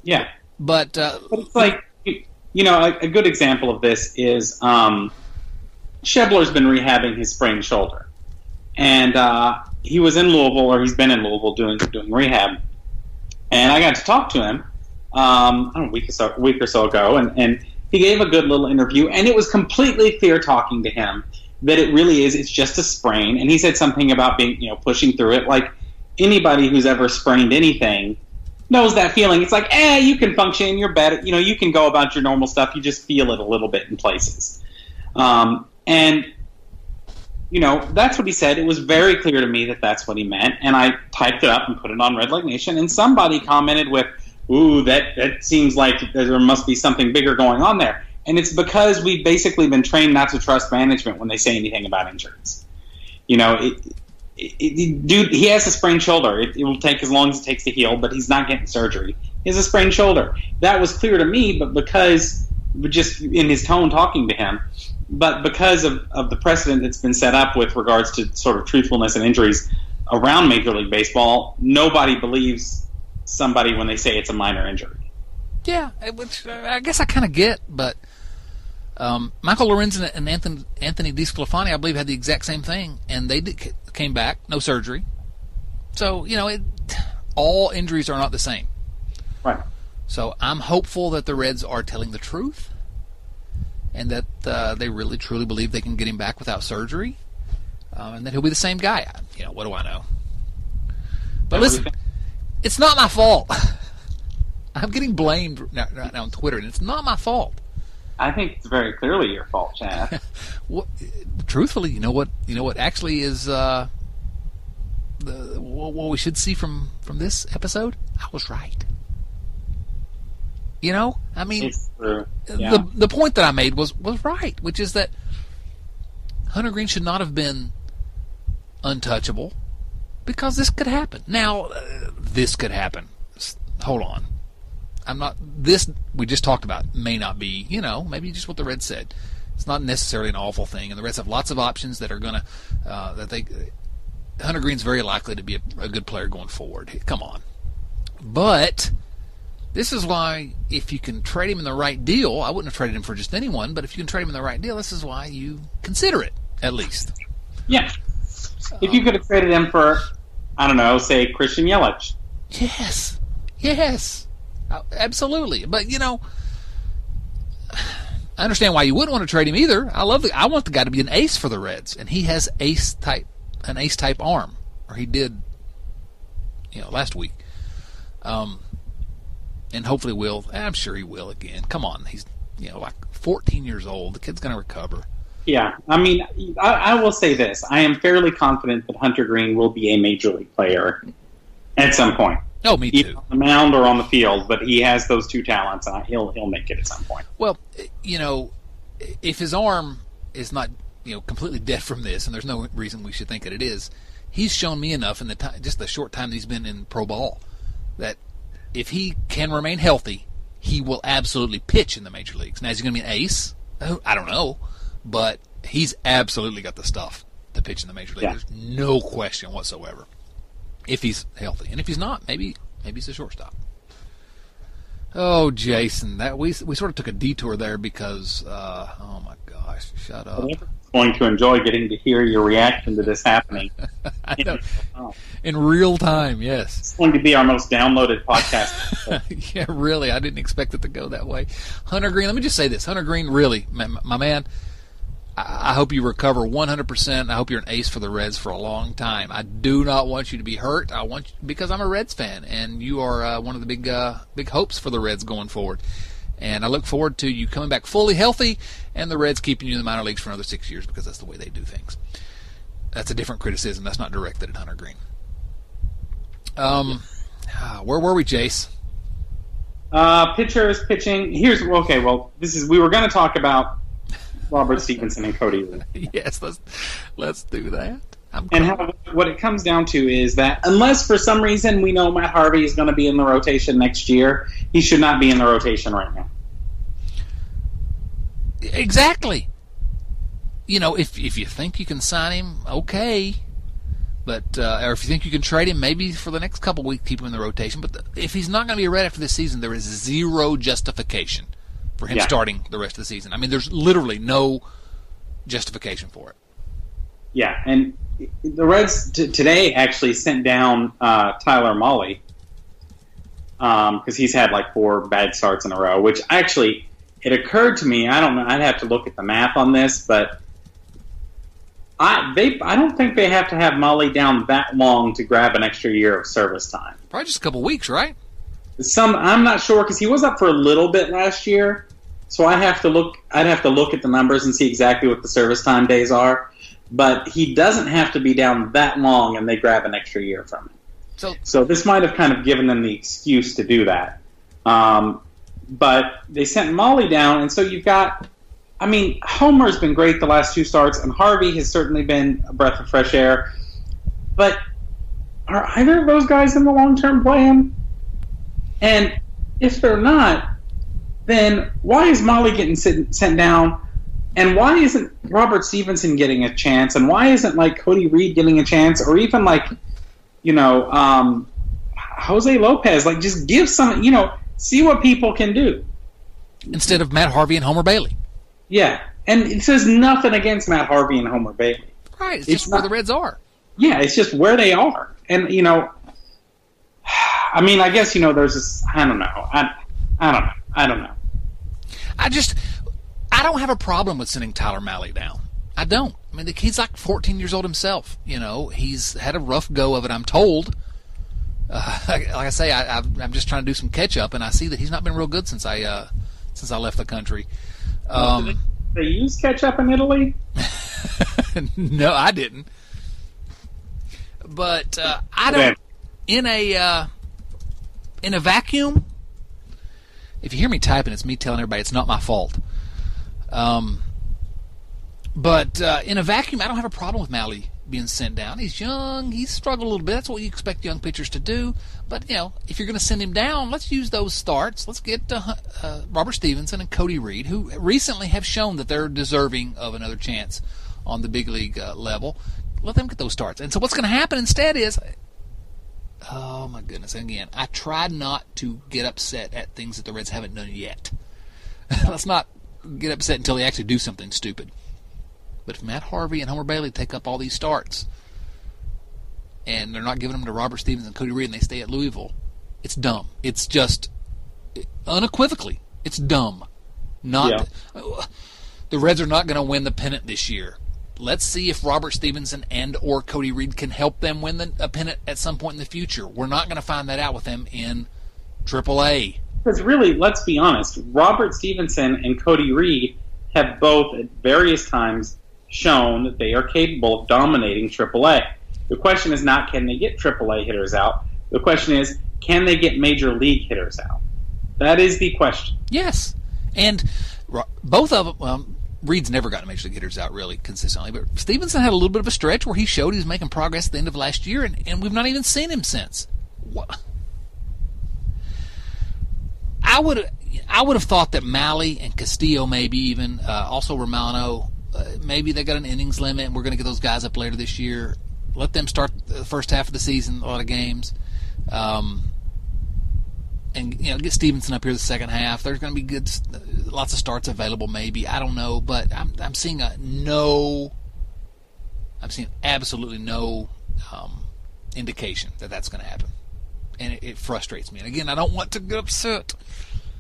Speaker 3: Yeah.
Speaker 2: But, uh,
Speaker 3: but it's like, you know, a, a good example of this is um, Schebler's been rehabbing his sprained shoulder. And uh, he was in Louisville, or he's been in Louisville doing, doing rehab and I got to talk to him um, know, a week or so, week or so ago, and, and he gave a good little interview, and it was completely clear talking to him that it really is. It's just a sprain, and he said something about being you know pushing through it. Like anybody who's ever sprained anything knows that feeling. It's like, eh, you can function, you're better, you know, you can go about your normal stuff. You just feel it a little bit in places, um, and you know, that's what he said. It was very clear to me that that's what he meant, and I typed it up and put it on Red Leg Nation. And somebody commented with, "Ooh, that that seems like there must be something bigger going on there." And it's because we've basically been trained not to trust management when they say anything about injuries. You know, it, it, it, dude, he has a sprained shoulder. It will take as long as it takes to heal, but he's not getting surgery. He has a sprained shoulder. That was clear to me, but because just in his tone talking to him, but because of, of the precedent that's been set up with regards to sort of truthfulness and injuries around Major League Baseball, nobody believes somebody when they say it's a minor injury.
Speaker 2: Yeah, which I guess I kind of get, but um, Michael Lorenzen and Anthony, Anthony DeSclafani, I believe, had the exact same thing, and they did, came back, no surgery. So you know, it, all injuries are not the same.
Speaker 3: Right.
Speaker 2: So I'm hopeful that the Reds are telling the truth and that uh, they really truly believe they can get him back without surgery, uh, and that he'll be the same guy. You know, what do I know? But listen, it's not my fault. I'm getting blamed right now on Twitter, and it's not my fault.
Speaker 3: I think it's very clearly your fault, Chad.
Speaker 2: well, truthfully, you know what? You know what actually is uh, the, what we should see from from this episode. I was right. You know, I mean, yeah. the the point that I made was was right, which is that Hunter Greene should not have been untouchable because this could happen. Now, uh, this could happen. Hold on. I'm not. This we just talked about may not be. You know, maybe just what the Reds said. It's not necessarily an awful thing, and the Reds have lots of options that are going to uh, that they. Hunter Greene's very likely to be a, a good player going forward. Come on, but this is why if you can trade him in the right deal, I wouldn't have traded him for just anyone, but if you can trade him in the right deal, this is why you consider it at least.
Speaker 3: Yeah. If you could have traded him for, I don't know, say Christian Yelich.
Speaker 2: Yes. Yes. Uh, absolutely. But you know, I understand why you wouldn't want to trade him either. I love the I want the guy to be an ace for the Reds, and he has ace type an ace type arm, or he did, you know, last week. Um, and hopefully will. I'm sure he will again. Come on, he's you know like 14 years old. The kid's going to recover.
Speaker 3: Yeah, I mean, I, I, will say this: I am fairly confident that Hunter Greene will be a major league player at some point.
Speaker 2: Oh, me too.
Speaker 3: on the mound or on the field, but he has those two talents, and he'll he'll make it at some point.
Speaker 2: Well, you know, if his arm is not you know completely dead from this, and there's no reason we should think that it is, he's shown me enough in the time, just the short time he's been in pro ball, that if he can remain healthy, he will absolutely pitch in the major leagues. Now, is he going to be an ace? I don't know, but he's absolutely got the stuff to pitch in the major leagues. Yeah. There's no question whatsoever if he's healthy, and if he's not, maybe maybe he's a shortstop. Oh, Jason, that we we sort of took a detour there because uh, oh my gosh, shut up
Speaker 3: going to enjoy getting to hear your reaction to this happening.
Speaker 2: in, in real time, yes.
Speaker 3: It's going to be our most downloaded podcast.
Speaker 2: yeah, really. I didn't expect it to go that way. Hunter Greene, let me just say this. Hunter Greene, really, my, my man, I, I hope you recover 100%. I hope you're an ace for the Reds for a long time. I do not want you to be hurt. I want you, because I'm a Reds fan, and you are uh, one of the big, uh, big hopes for the Reds going forward. And I look forward to you coming back fully healthy and the Reds keeping you in the minor leagues for another six years because that's the way they do things. That's a different criticism. That's not directed at Hunter Greene. Um, ah, where were we, Jace?
Speaker 3: Uh, pitchers pitching. Here's okay. Well, this is we were going to talk about Robert Stephenson and Cody.
Speaker 2: yes, let's let's do that.
Speaker 3: And how, what it comes down to is that unless for some reason we know Matt Harvey is going to be in the rotation next year, he should not be in the rotation right now.
Speaker 2: Exactly. You know, if if you think you can sign him, okay. But uh, or if you think you can trade him, maybe for the next couple weeks keep him in the rotation. But the, if he's not going to be a red after this season, there is zero justification for him yeah. starting the rest of the season. I mean, there's literally no justification for it.
Speaker 3: Yeah, and the Reds t- today actually sent down uh, Tyler Mahle because um, he's had like four bad starts in a row. Which actually, it occurred to me. I don't know. I'd have to look at the math on this, but I they I don't think they have to have Mahle down that long to grab an extra year of service time.
Speaker 2: Probably just a couple weeks, right?
Speaker 3: Some I'm not sure because he was up for a little bit last year, so I have to look. I'd have to look at the numbers and see exactly what the service time days are but he doesn't have to be down that long, and they grab an extra year from him. So, so this might have kind of given them the excuse to do that. Um, but they sent Mahle down, and so you've got. I mean, Homer's been great the last two starts, and Harvey has certainly been a breath of fresh air. But are either of those guys in the long term plan? And if they're not, then why is Mahle getting sent down and why isn't Robert Stephenson getting a chance? And why isn't like Cody Reed getting a chance, or even like, you know, um, Jose Lopez? Like, just give some, you know, see what people can do
Speaker 2: instead of Matt Harvey and Homer Bailey.
Speaker 3: Yeah, and it says nothing against Matt Harvey and Homer Bailey.
Speaker 2: Right, it's, it's just not, where the Reds are.
Speaker 3: Yeah, it's just where they are, and you know, I mean, I guess you know, there's this. I don't know. I, I don't know. I don't know.
Speaker 2: I just I don't have a problem with sending Tyler Mahle down. I don't. I mean, he's like 14 years old himself. You know, he's had a rough go of it. I'm told. Uh, like, I say, I, am just trying to do some catch up, and I see that he's not been real good since I uh, since I left the country.
Speaker 3: Um, they, they use ketchup in Italy?
Speaker 2: no, I didn't. But uh, I don't. In a uh, in a vacuum, if you hear me typing, it's me telling everybody it's not my fault. Um, but uh, in a vacuum, I don't have a problem with Mahle being sent down. He's young. He's struggled a little bit. That's what you expect young pitchers to do. But you know, if you're going to send him down, let's use those starts. Let's get uh, uh, Robert Stephenson and Cody Reed, who recently have shown that they're deserving of another chance on the big league uh, level. Let them get those starts. And so what's going to happen instead is, oh my goodness! Again, I try not to get upset at things that the Reds haven't done yet. let's not get upset until they actually do something stupid. But if Matt Harvey and Homer Bailey take up all these starts, and they're not giving them to Robert Stevens and Cody Reed, and they stay at Louisville, it's dumb. It's just unequivocally, it's dumb. Not yeah. the Reds are not going to win the pennant this year. Let's see if Robert Stephenson and or Cody Reed can help them win the, a pennant at some point in the future. We're not going to find that out with them in AAA.
Speaker 3: Because really, let's be honest, Robert Stephenson and Cody Reed have both at various times shown that they are capable of dominating AAA. The question is not can they get AAA hitters out. The question is can they get major league hitters out. That is the question.
Speaker 2: Yes, and both of them. Um, Reed's never gotten major league hitters out really consistently, but Stephenson had a little bit of a stretch where he showed he was making progress at the end of last year, and, and we've not even seen him since. What? I would I would have thought that Mahle and Castillo, maybe even uh, also Romano, uh, maybe they got an innings limit, and we're going to get those guys up later this year. Let them start the first half of the season, a lot of games, um, and you know get Stephenson up here the second half. There's going to be good, lots of starts available. Maybe I don't know, but I'm I'm seeing a no. I'm seeing absolutely no um, indication that that's going to happen, and it, it frustrates me. And again, I don't want to get upset.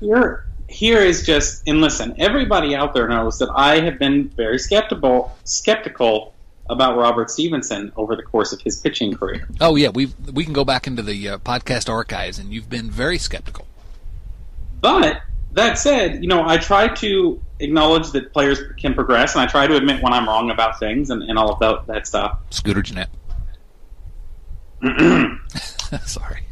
Speaker 3: You're here is just and listen, everybody out there knows that I have been very skeptical skeptical about Robert Stephenson over the course of his pitching career.
Speaker 2: Oh yeah, we we can go back into the uh, podcast archives, and you've been very skeptical.
Speaker 3: But that said, you know, I try to acknowledge that players can progress, and I try to admit when I'm wrong about things and, and all of that, that stuff.
Speaker 2: Scooter Gennett. Sorry.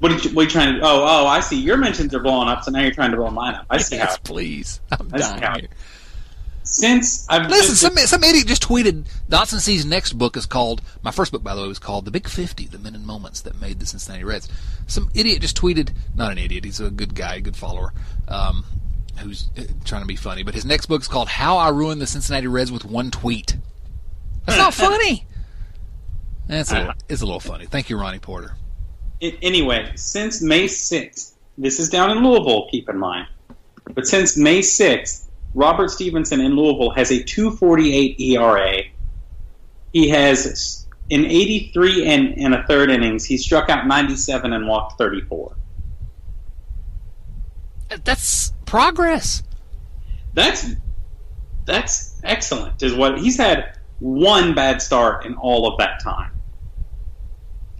Speaker 3: What are, you, what are you trying to? Oh, oh, I see. Your mentions are blowing up, so now you're trying to blow mine up. I see
Speaker 2: yes,
Speaker 3: how.
Speaker 2: please. I'm I dying here.
Speaker 3: Since I've
Speaker 2: listen, just, some some idiot just tweeted Dotson C's next book is called my first book by the way was called The Big Fifty: The Men and Moments That Made the Cincinnati Reds. Some idiot just tweeted, not an idiot, he's a good guy, a good follower, um, who's uh, trying to be funny. But his next book is called How I Ruined the Cincinnati Reds with One Tweet. That's not funny. That's a it's a little funny. Thank you, Ronnie Porter
Speaker 3: it, anyway, since May 6th, this is down in Louisville, keep in mind, but since May 6th, Robert Stephenson in Louisville has a 248 ERA. He has in 83 and, and a third innings, he struck out 97 and walked 34.
Speaker 2: That's progress.
Speaker 3: That's that's excellent. Is what he's had one bad start in all of that time.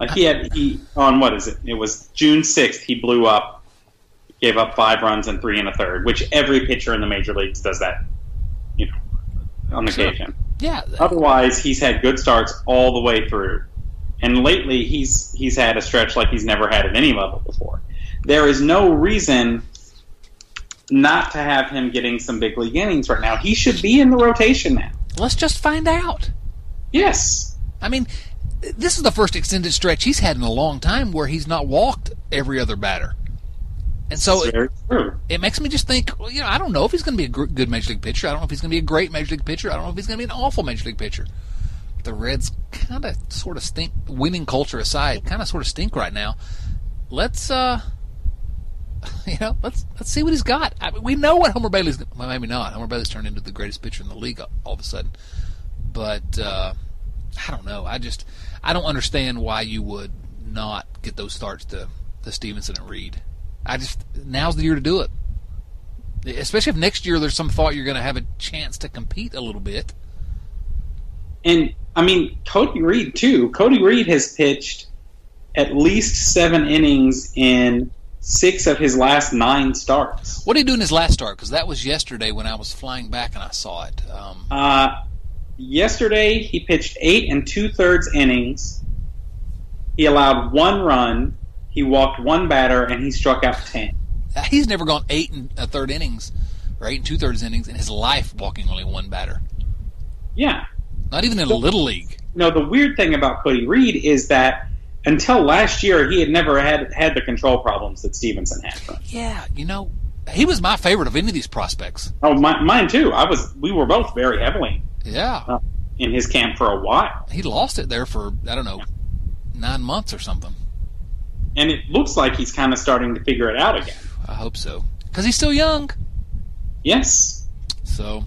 Speaker 3: Like he had he on what is it? It was June sixth. He blew up, gave up five runs and three and a third, which every pitcher in the major leagues does that. You know, on occasion.
Speaker 2: Yeah.
Speaker 3: Otherwise, he's had good starts all the way through, and lately he's he's had a stretch like he's never had at any level before. There is no reason not to have him getting some big league innings right now. He should be in the rotation now.
Speaker 2: Let's just find out.
Speaker 3: Yes.
Speaker 2: I mean, this is the first extended stretch he's had in a long time where he's not walked every other batter. And so it, it, makes me just think, well, you know, I don't know if he's going to be a good major league pitcher. I don't know if he's going to be a great major league pitcher. I don't know if he's going to be an awful major league pitcher. The Reds kind of sort of stink, winning culture aside, kind of sort of stink right now. Let's, uh, you know, let's let's see what he's got. I mean, we know what Homer Bailey's, well, maybe not. Homer Bailey's turned into the greatest pitcher in the league all of a sudden. But, uh, I don't know. I just, I don't understand why you would not get those starts to, to Stephenson and Reed. I just now's the year to do it. Especially if next year there's some thought you're going to have a chance to compete a little bit.
Speaker 3: And I mean, Cody Reed too. Cody Reed has pitched at least seven innings in six of his last nine starts.
Speaker 2: What did he do in his last start? Because that was yesterday when I was flying back and I saw it. Um,
Speaker 3: uh, Yesterday, he pitched eight and two thirds innings. He allowed one run. He walked one batter, and he struck out ten.
Speaker 2: He's never gone eight and a third innings, or eight and two thirds innings in his life, walking only one batter.
Speaker 3: Yeah,
Speaker 2: not even in so, a little league.
Speaker 3: No, the weird thing about Cody Reed is that until last year, he had never had had the control problems that Stephenson had.
Speaker 2: Yeah, you know, he was my favorite of any of these prospects.
Speaker 3: Oh, my, mine too. I was. We were both very heavily.
Speaker 2: Yeah.
Speaker 3: Uh, in his camp for a while.
Speaker 2: He lost it there for I don't know nine months or something.
Speaker 3: And it looks like he's kind of starting to figure it out again.
Speaker 2: I hope so, because he's still young.
Speaker 3: Yes.
Speaker 2: So,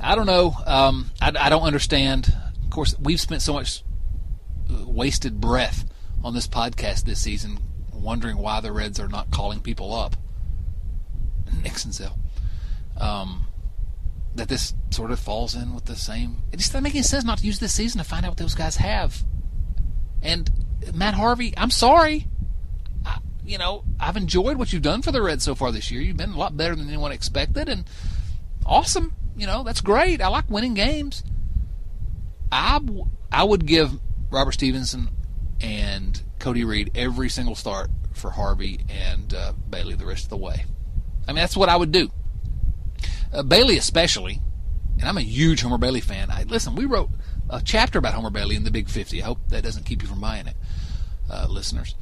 Speaker 2: I don't know. Um, I, I don't understand. Of course, we've spent so much uh, wasted breath on this podcast this season, wondering why the Reds are not calling people up. Nick Senzel. Um, that this sort of falls in with the same. It just doesn't make any sense not to use this season to find out what those guys have. And Matt Harvey, I'm sorry. I, you know, I've enjoyed what you've done for the Reds so far this year. You've been a lot better than anyone expected, and awesome. You know, that's great. I like winning games. I, I would give Robert Stephenson and Cody Reed every single start for Harvey and uh, Bailey the rest of the way. I mean, that's what I would do. Uh, Bailey, especially, and I'm a huge Homer Bailey fan. I listen. We wrote a chapter about Homer Bailey in the Big 50. I hope that doesn't keep you from buying it, uh, listeners.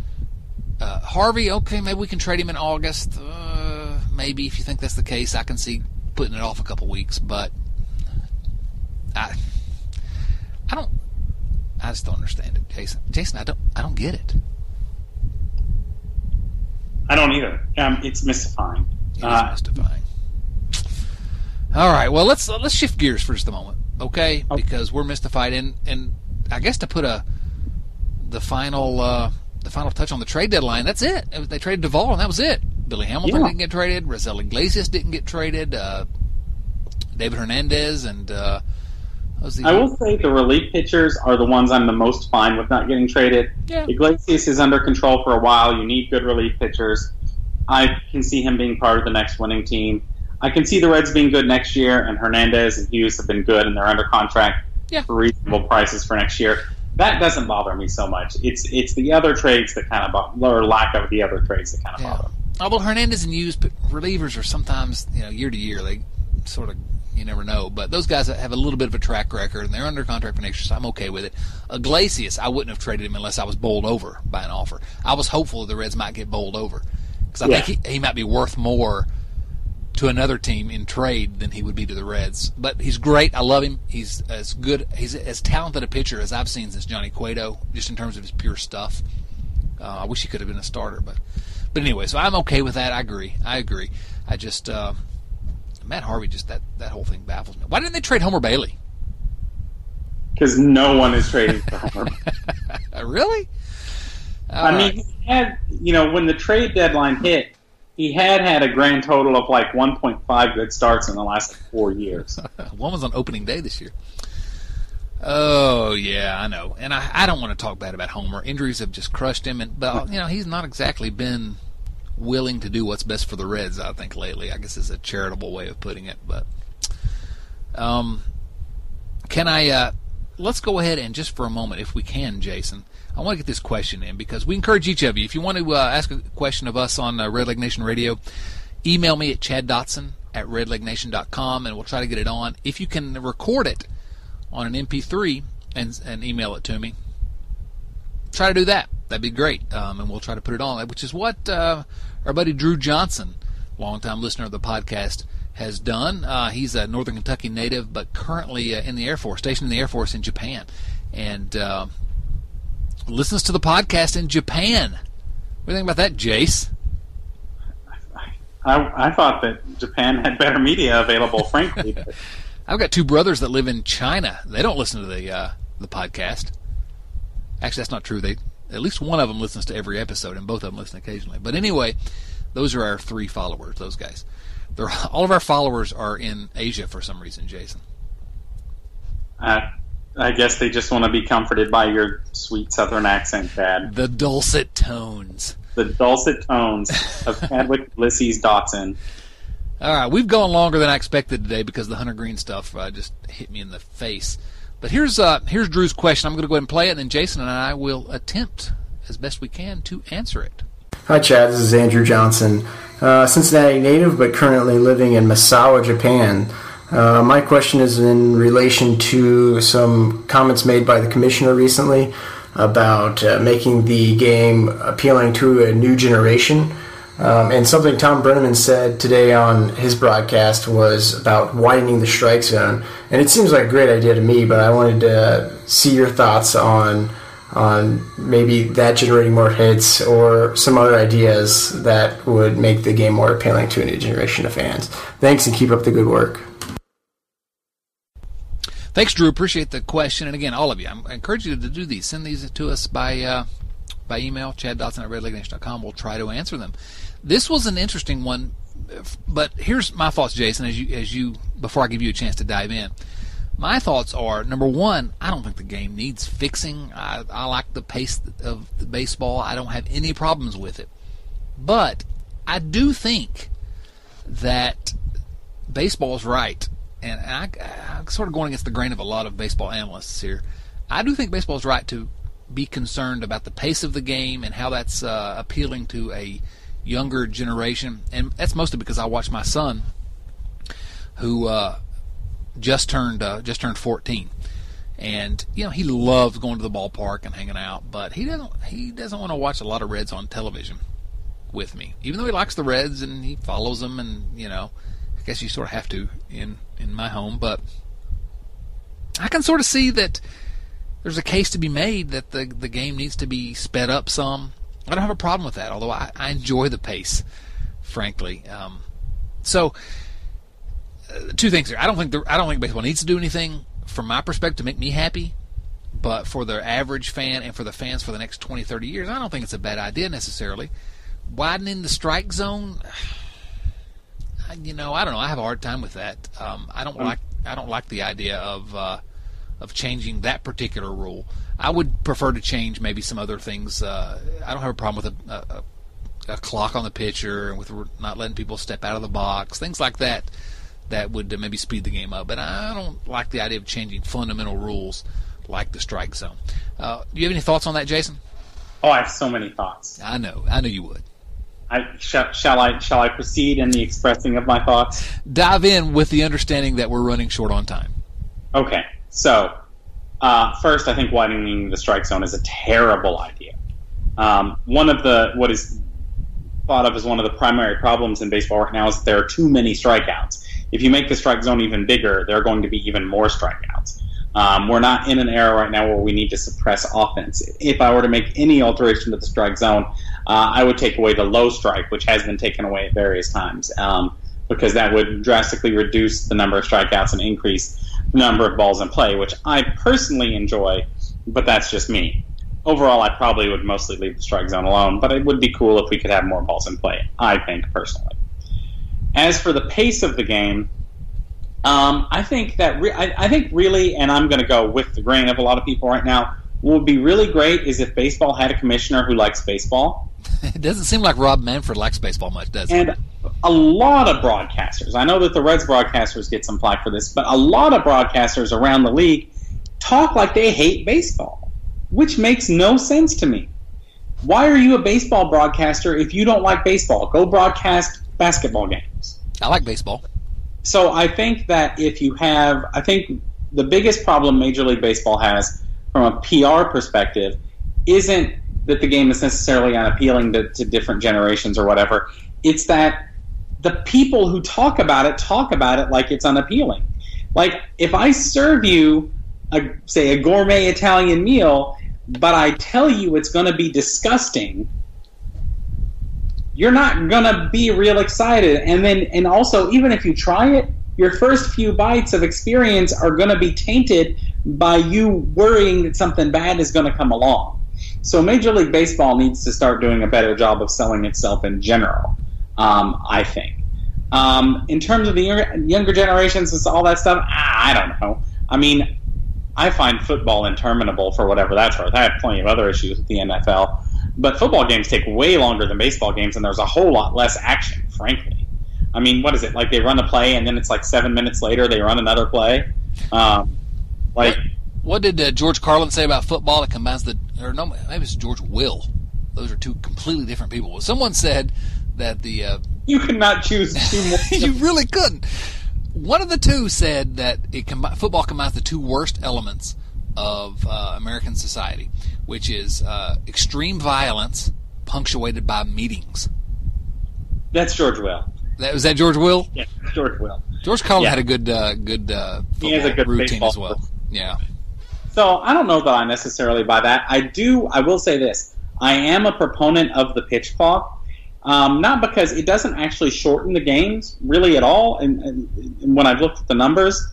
Speaker 2: Uh, Harvey, okay, maybe we can trade him in August. Uh, maybe if you think that's the case, I can see putting it off a couple weeks. But I, I don't. I just don't understand it, Jason. Jason, I don't. I don't get it.
Speaker 3: I don't either. Um, it's mystifying.
Speaker 2: It uh, mystifying. All right. Well, let's let's shift gears for just a moment, okay? okay. Because we're mystified, and and I guess to put a the final uh, the final touch on the trade deadline. That's it. They traded Duvall, and that was it. Billy Hamilton yeah. didn't get traded. Raisel Iglesias didn't get traded. Uh, David Hernandez and uh,
Speaker 3: I will say the relief pitchers are the ones I'm the most fine with not getting traded. Yeah. Iglesias is under control for a while. You need good relief pitchers. I can see him being part of the next winning team. I can see the Reds being good next year, and Hernandez and Hughes have been good, and they're under contract yeah. for reasonable prices for next year. That doesn't bother me so much. It's it's the other trades that kind of bother, or lack of the other trades that kind of yeah. bother.
Speaker 2: Although Hernandez and Hughes relievers are sometimes you know year to year they sort of you never know. But those guys have a little bit of a track record, and they're under contract for next year, so I'm okay with it. Iglesias, I wouldn't have traded him unless I was bowled over by an offer. I was hopeful that the Reds might get bowled over because I yeah. think he, he might be worth more to another team in trade than he would be to the Reds. But he's great. I love him. He's as good. He's as talented a pitcher as I've seen since Johnny Cueto, just in terms of his pure stuff. Uh, I wish he could have been a starter, but but anyway, so I'm okay with that. I agree. I agree. I just uh, Matt Harvey, just that that whole thing baffles me. Why didn't they trade Homer Bailey?
Speaker 3: Because no one is trading for Homer.
Speaker 2: really?
Speaker 3: All I right. mean, he had you know when the trade deadline hit, he had had a grand total of like 1.5 good starts in the last four years.
Speaker 2: One was on opening day this year. Oh yeah, I know, and I, I don't want to talk bad about Homer. Injuries have just crushed him, and but you know he's not exactly been willing to do what's best for the Reds. I think lately, I guess is a charitable way of putting it. But um, can I? Uh, let's go ahead and just for a moment, if we can, Jason. I want to get this question in because we encourage each of you. If you want to uh, ask a question of us on uh, Red Leg Nation Radio, email me at Chad Dotson at redlegnation.com and we'll try to get it on. If you can record it on an MP3 and, and email it to me, try to do that. That'd be great, um, and we'll try to put it on. Which is what uh, our buddy Drew Johnson, longtime listener of the podcast, has done. Uh, he's a Northern Kentucky native, but currently uh, in the Air Force, stationed in the Air Force in Japan, and uh, listens to the podcast in Japan. What do you think about that, Jace?
Speaker 3: I, I thought that Japan had better media available, frankly.
Speaker 2: I've got two brothers that live in China. They don't listen to the uh, the podcast. Actually, that's not true. They at least one of them listens to every episode, and both of them listen occasionally. But anyway, those are our three followers. Those guys. They're, all of our followers are in Asia for some reason, Jason.
Speaker 3: Uh, I guess they just want to be comforted by your sweet Southern accent, Dad.
Speaker 2: The dulcet tones.
Speaker 3: The dulcet tones of Chadwick Ulysses Dotson.
Speaker 2: All right, we've gone longer than I expected today because the Hunter Greene stuff uh, just hit me in the face. But here's uh, here's Drew's question. I'm going to go ahead and play it, and then Jason and I will attempt as best we can to answer it.
Speaker 4: Hi, Chad. This is Andrew Johnson, uh, Cincinnati native, but currently living in Misawa, Japan. Uh, my question is in relation to some comments made by the commissioner recently about uh, making the game appealing to a new generation. Um, and something Tom Brennaman said today on his broadcast was about widening the strike zone. And it seems like a great idea to me, but I wanted to see your thoughts on on maybe that generating more hits or some other ideas that would make the game more appealing to a new generation of fans. Thanks and keep up the good work.
Speaker 2: Thanks, Drew. Appreciate the question. And again, all of you, I encourage you to do these. Send these to us by uh, by email, chad.dotson at redlegnation.com. We'll try to answer them. This was an interesting one, but here's my thoughts, Jason, as you as you before I give you a chance to dive in. My thoughts are number one, I don't think the game needs fixing. I, I like the pace of the baseball. I don't have any problems with it. But I do think that baseball is right. And I, I'm sort of going against the grain of a lot of baseball analysts here. I do think baseball is right to be concerned about the pace of the game and how that's uh, appealing to a younger generation. And that's mostly because I watch my son, who uh, just turned uh, just turned 14, and you know he loves going to the ballpark and hanging out, but he doesn't he doesn't want to watch a lot of Reds on television with me, even though he likes the Reds and he follows them, and you know, I guess you sort of have to in in my home, but I can sort of see that there's a case to be made that the the game needs to be sped up some. I don't have a problem with that, although I, I enjoy the pace, frankly. Um, so two things here. I don't think the, I don't think baseball needs to do anything from my perspective to make me happy, but for the average fan and for the fans for the next 20, 30 years, I don't think it's a bad idea necessarily. Widening the strike zone, you know, I don't know. I have a hard time with that. Um, I don't mm. like I don't like the idea of uh, of changing that particular rule. I would prefer to change maybe some other things. Uh, I don't have a problem with a, a, a clock on the pitcher and with not letting people step out of the box, things like that that would maybe speed the game up. But I don't like the idea of changing fundamental rules like the strike zone. Uh, do you have any thoughts on that, Jason?
Speaker 3: Oh, I have so many thoughts.
Speaker 2: I know. I know you would.
Speaker 3: I, shall, shall I shall I proceed in the expressing of my thoughts?
Speaker 2: Dive in with the understanding that we're running short on time.
Speaker 3: Okay, so uh, first, I think widening the strike zone is a terrible idea. Um, one of the what is thought of as one of the primary problems in baseball right now is that there are too many strikeouts if you make the strike zone even bigger, there are going to be even more strikeouts. Um, we're not in an era right now where we need to suppress offense. If I were to make any alteration to the strike zone, uh, I would take away the low strike, which has been taken away at various times, um, because that would drastically reduce the number of strikeouts and increase the number of balls in play, which I personally enjoy, but that's just me. Overall, I probably would mostly leave the strike zone alone, but it would be cool if we could have more balls in play, I think, personally. As for the pace of the game, um, I think that re- I, I, think really, and I'm going to go with the grain of a lot of people right now. What would be really great is if baseball had a commissioner who likes baseball.
Speaker 2: it doesn't seem like Rob Manfred likes baseball much, does
Speaker 3: and
Speaker 2: it?
Speaker 3: And a lot of broadcasters. I know that the Reds broadcasters get some flack for this, but a lot of broadcasters around the league talk like they hate baseball, which makes no sense to me. Why are you a baseball broadcaster if you don't like baseball? Go broadcast basketball games.
Speaker 2: I like baseball.
Speaker 3: So I think that if you have, I think the biggest problem Major League Baseball has from a PR perspective isn't that the game is necessarily unappealing to, to different generations or whatever. It's that the people who talk about it talk about it like it's unappealing. Like if I serve you a say a gourmet Italian meal, but I tell you it's going to be disgusting, you're not gonna be real excited. And then, and also, even if you try it, your first few bites of experience are gonna be tainted by you worrying that something bad is gonna come along. So Major League Baseball needs to start doing a better job of selling itself in general. Um, I think. Um, in terms of the younger, younger generations and all that stuff, I don't know. I mean, I find football interminable for whatever that's worth. I have plenty of other issues with the NFL. But football games take way longer than baseball games, and there's a whole lot less action, frankly. I mean, what is it? Like they run a play, and then it's like seven minutes later they run another play. Um, like,
Speaker 2: what, what did uh, George Carlin say about football? It combines the, or no, maybe it's George Will. Those are two completely different people. Someone said that the uh,
Speaker 3: you could not choose two more.
Speaker 2: you really couldn't. one of the two said that it football combines the two worst elements of uh, American society, which is uh, extreme violence punctuated by meetings.
Speaker 3: That's George Will.
Speaker 2: That was that George Will.
Speaker 3: Yeah, George Will.
Speaker 2: George Carlin
Speaker 3: Yeah.
Speaker 2: had a good uh, good uh,
Speaker 3: He has a good
Speaker 2: routine as well.
Speaker 3: person.
Speaker 2: Yeah.
Speaker 3: So I don't know that I necessarily buy that. I do. I will say this: I am a proponent of the pitch clock, um, not because it doesn't actually shorten the games really at all. And, and, and when I've looked at the numbers,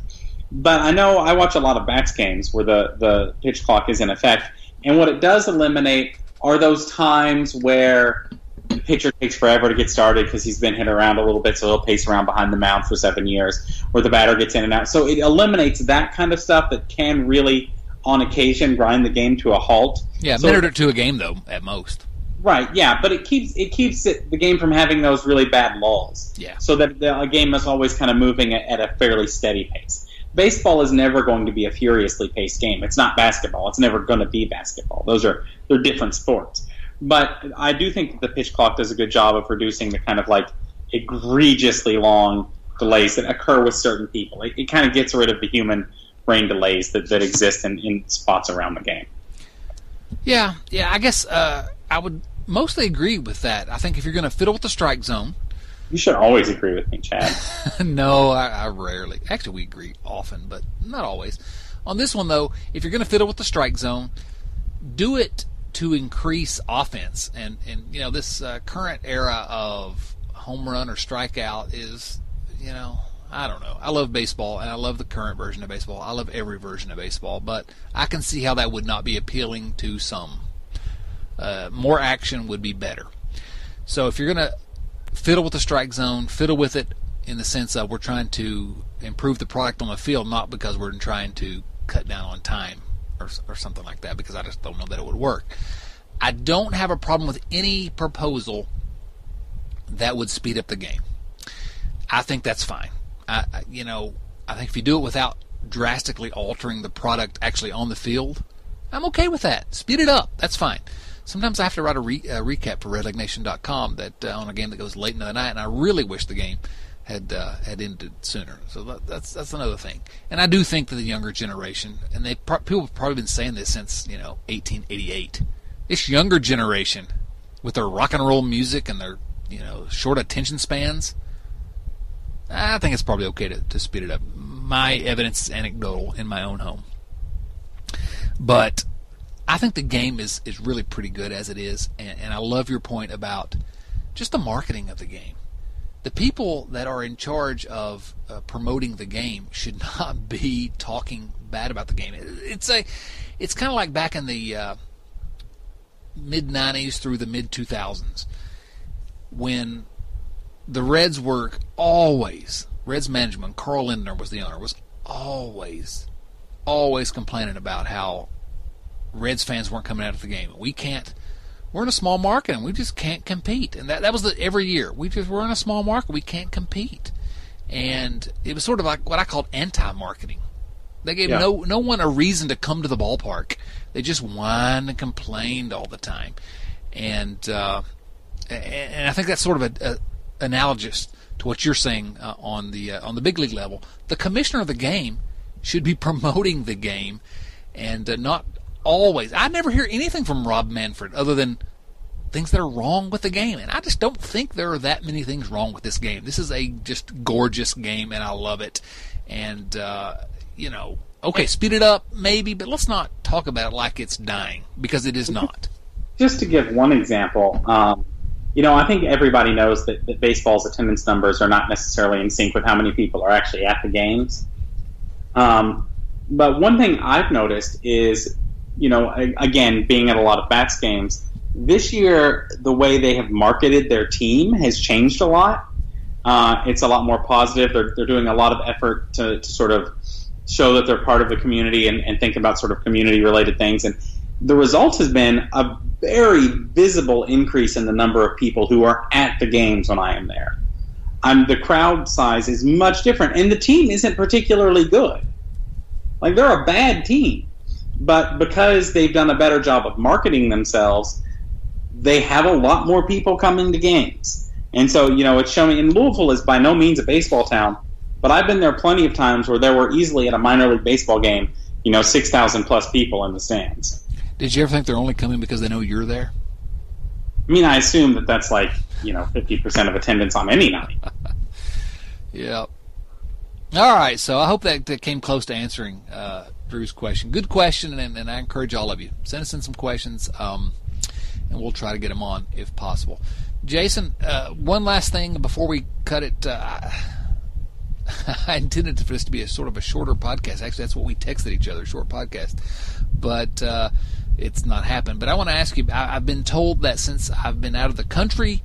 Speaker 3: but I know I watch a lot of bats games where the the pitch clock is in effect, and what it does eliminate are those times where the pitcher takes forever to get started because he's been hit around a little bit, so he'll pace around behind the mound for seven years, or the batter gets in and out. So it eliminates that kind of stuff that can really, on occasion, grind the game to a halt.
Speaker 2: Yeah, a
Speaker 3: So-
Speaker 2: minute or two a game though, at most.
Speaker 3: Right, yeah, but it keeps it keeps it, the game from having those really bad lulls.
Speaker 2: Yeah.
Speaker 3: So that the a game is always kind of moving at, at a fairly steady pace. Baseball is never going to be a furiously paced game. It's not basketball. It's never going to be basketball. Those are they're different sports. But I do think that the pitch clock does a good job of reducing the kind of like egregiously long delays that occur with certain people. It, it kind of gets rid of the human brain delays that, that exist in, in spots around the game.
Speaker 2: Yeah, yeah. I guess uh, I would mostly agree with that. I think if you're going to fiddle with the strike zone,
Speaker 3: You should always agree with me, Chad.
Speaker 2: no, I, I rarely. Actually, we agree often, but not always. On this one, though, if you're going to fiddle with the strike zone, do it to increase offense. And and you know this uh, current era of home run or strikeout is, you know, I don't know. I love baseball and I love the current version of baseball. I love every version of baseball, but I can see how that would not be appealing to some. Uh, more action would be better. So if you're going to fiddle with the strike zone, fiddle with it in the sense of we're trying to improve the product on the field, not because we're trying to cut down on time or, or something like that, because I just don't know that it would work. I don't have a problem with any proposal that would speed up the game. I think that's fine. I, you know, I think if you do it without drastically altering the product actually on the field, I'm okay with that. Speed it up. That's fine. Sometimes I have to write a, re, a recap for RedLegNation.com that uh, on a game that goes late into the night, and I really wish the game had uh, had ended sooner. So that, that's that's another thing. And I do think that the younger generation, and they pro- people have probably been saying this since you know 1888. This younger generation, with their rock and roll music and their you know short attention spans, I think it's probably okay to, to speed it up. My evidence is anecdotal in my own home. But I think the game is, is really pretty good as it is, and, and I love your point about just the marketing of the game. The people that are in charge of uh, promoting the game should not be talking bad about the game. It- It's a, it's kind of like back in the uh, mid '90s through the mid 2000s when the Reds were always Reds management. Carl Lindner was the owner. Was always, always complaining about how Reds fans weren't coming out of the game. We can't. We're in a small market and we just can't compete. And that that was the every year. We just we're in a small market. We can't compete. And it was sort of like what I called anti-marketing. They gave
Speaker 3: Yeah.
Speaker 2: no no one a reason to come to the ballpark. They just whined and complained all the time. And uh, and, I think that's sort of a, a analogous to what you're saying uh, on the uh, on the big league level. The commissioner of the game should be promoting the game, and uh, not always. I never hear anything from Rob Manfred other than things that are wrong with the game, and I just don't think there are that many things wrong with this game. This is a just gorgeous game, and I love it. And uh, you know, okay, speed it up maybe, but let's not talk about it like it's dying because it is not.
Speaker 3: just to give one example, um, you know, I think everybody knows that, that baseball's attendance numbers are not necessarily in sync with how many people are actually at the games. Um, but one thing I've noticed is, you know, again, being at a lot of bats games, this year the way they have marketed their team has changed a lot. Uh, it's a lot more positive. They're, they're doing a lot of effort to, to sort of show that they're part of the community and, and think about sort of community related things. And the result has been a very visible increase in the number of people who are at the games when I am there. I'm, the crowd size is much different, and the team isn't particularly good. Like they're a bad team, but because they've done a better job of marketing themselves, they have a lot more people coming to games. And so, you know, it's showing. And Louisville is by no means a baseball town, but I've been there plenty of times where there were easily at a minor league baseball game, you know, six thousand plus people in the stands.
Speaker 2: Did you ever think they're only coming because they know you're there?
Speaker 3: I mean, I assume that that's like you know fifty percent of attendance on any night.
Speaker 2: yeah. All right, so I hope that, that came close to answering uh, Drew's question. Good question, and, and I encourage all of you send us in some questions, um, and we'll try to get them on if possible. Jason, uh, one last thing before we cut it. Uh, I intended for this to be a sort of a shorter podcast. Actually, that's what we texted each other, short podcast. But uh, it's not happened. But I want to ask you. I, I've been told that since I've been out of the country,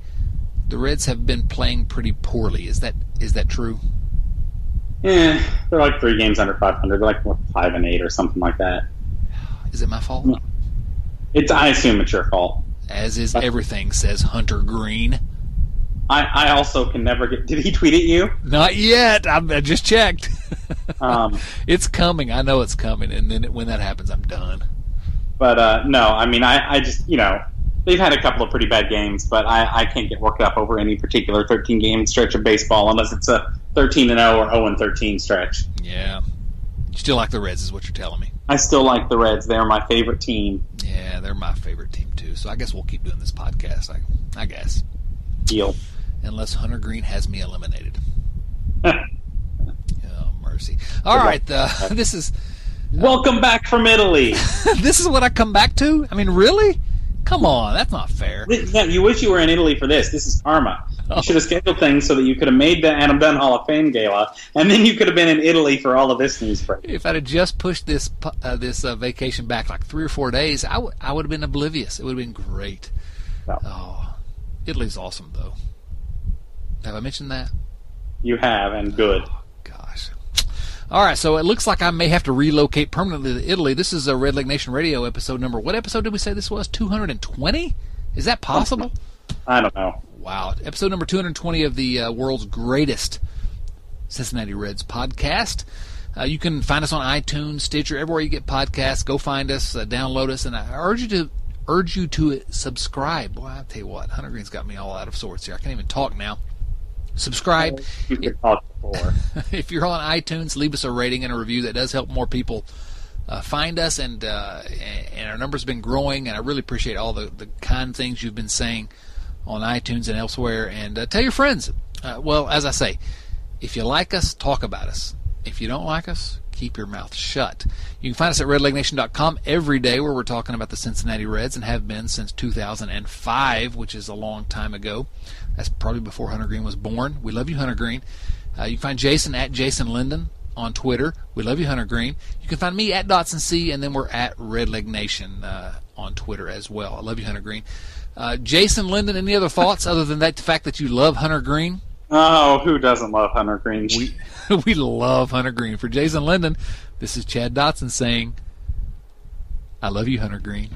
Speaker 2: the Reds have been playing pretty poorly. Is that is that true?
Speaker 3: Yeah, they're like three games under 500. They're like what, five and eight or something like that.
Speaker 2: Is it my fault?
Speaker 3: It's. I assume it's your fault.
Speaker 2: As is everything, says Hunter Greene.
Speaker 3: I, I also can never get. Did he tweet at you?
Speaker 2: Not yet. I, I just checked.
Speaker 3: Um,
Speaker 2: it's coming. I know it's coming, and then when that happens, I'm done.
Speaker 3: But uh, no, I mean, I, I just you know they've had a couple of pretty bad games, but I, I can't get worked up over any particular 13 game stretch of baseball unless it's a 13 and 0 or 0 and 13 stretch.
Speaker 2: Yeah, you still like the Reds, is what you're telling me.
Speaker 3: I still like the Reds. They're my favorite team.
Speaker 2: Yeah, they're my favorite team too. So I guess we'll keep doing this podcast. I, I guess.
Speaker 3: Deal.
Speaker 2: Unless Hunter Greene has me eliminated. oh mercy! All right, uh, this is.
Speaker 3: Welcome back from Italy.
Speaker 2: this is what I come back to. I mean, really? Come on, that's not fair.
Speaker 3: You wish you were in Italy for this. This is karma. You should have scheduled things so that you could have made the Adam Dunn Hall of Fame gala, and then you could have been in Italy for all of this news break.
Speaker 2: If I'd have just pushed this uh, this uh, vacation back like three or four days, I, w- I would have been oblivious. It would have been great.
Speaker 3: No.
Speaker 2: Oh, Italy's awesome, though. Have I mentioned that?
Speaker 3: You have, and good.
Speaker 2: Oh. All right, so it looks like I may have to relocate permanently to Italy. This is a Red Leg Nation Radio episode number. What episode did we say this was? 220? Is that possible?
Speaker 3: I don't know.
Speaker 2: Wow. Episode number 220 of the uh, world's greatest Cincinnati Reds podcast. Uh, you can find us on iTunes, Stitcher, everywhere you get podcasts. Go find us, uh, download us, and I urge you to urge you to subscribe. Boy, I tell you what, Hunter Greene's got me all out of sorts here. I can't even talk now. Subscribe.
Speaker 3: You could talk before.
Speaker 2: if you're on iTunes, leave us a rating and a review. That does help more people uh, find us, and uh, and our numbers have been growing. And I really appreciate all the, the kind things you've been saying on iTunes and elsewhere. And uh, tell your friends. Uh, well, as I say, if you like us, talk about us. If you don't like us, keep your mouth shut. You can find us at redlegnation.com every day where we're talking about the Cincinnati Reds and have been since 2005, which is a long time ago. That's probably before Hunter Greene was born. We love you, Hunter Greene. Uh, you can find Jason at Jason Linden on Twitter. We love you, Hunter Greene. You can find me at Dotson C, and then we're at Red Leg Nation uh, on Twitter as well. I love you, Hunter Greene. Uh, Jason Linden, any other thoughts other than that the fact that you love Hunter Greene?
Speaker 3: Oh, who doesn't love Hunter Greene?
Speaker 2: We we love Hunter Greene. For Jason Linden, this is Chad Dotson saying, "I love you, Hunter Greene."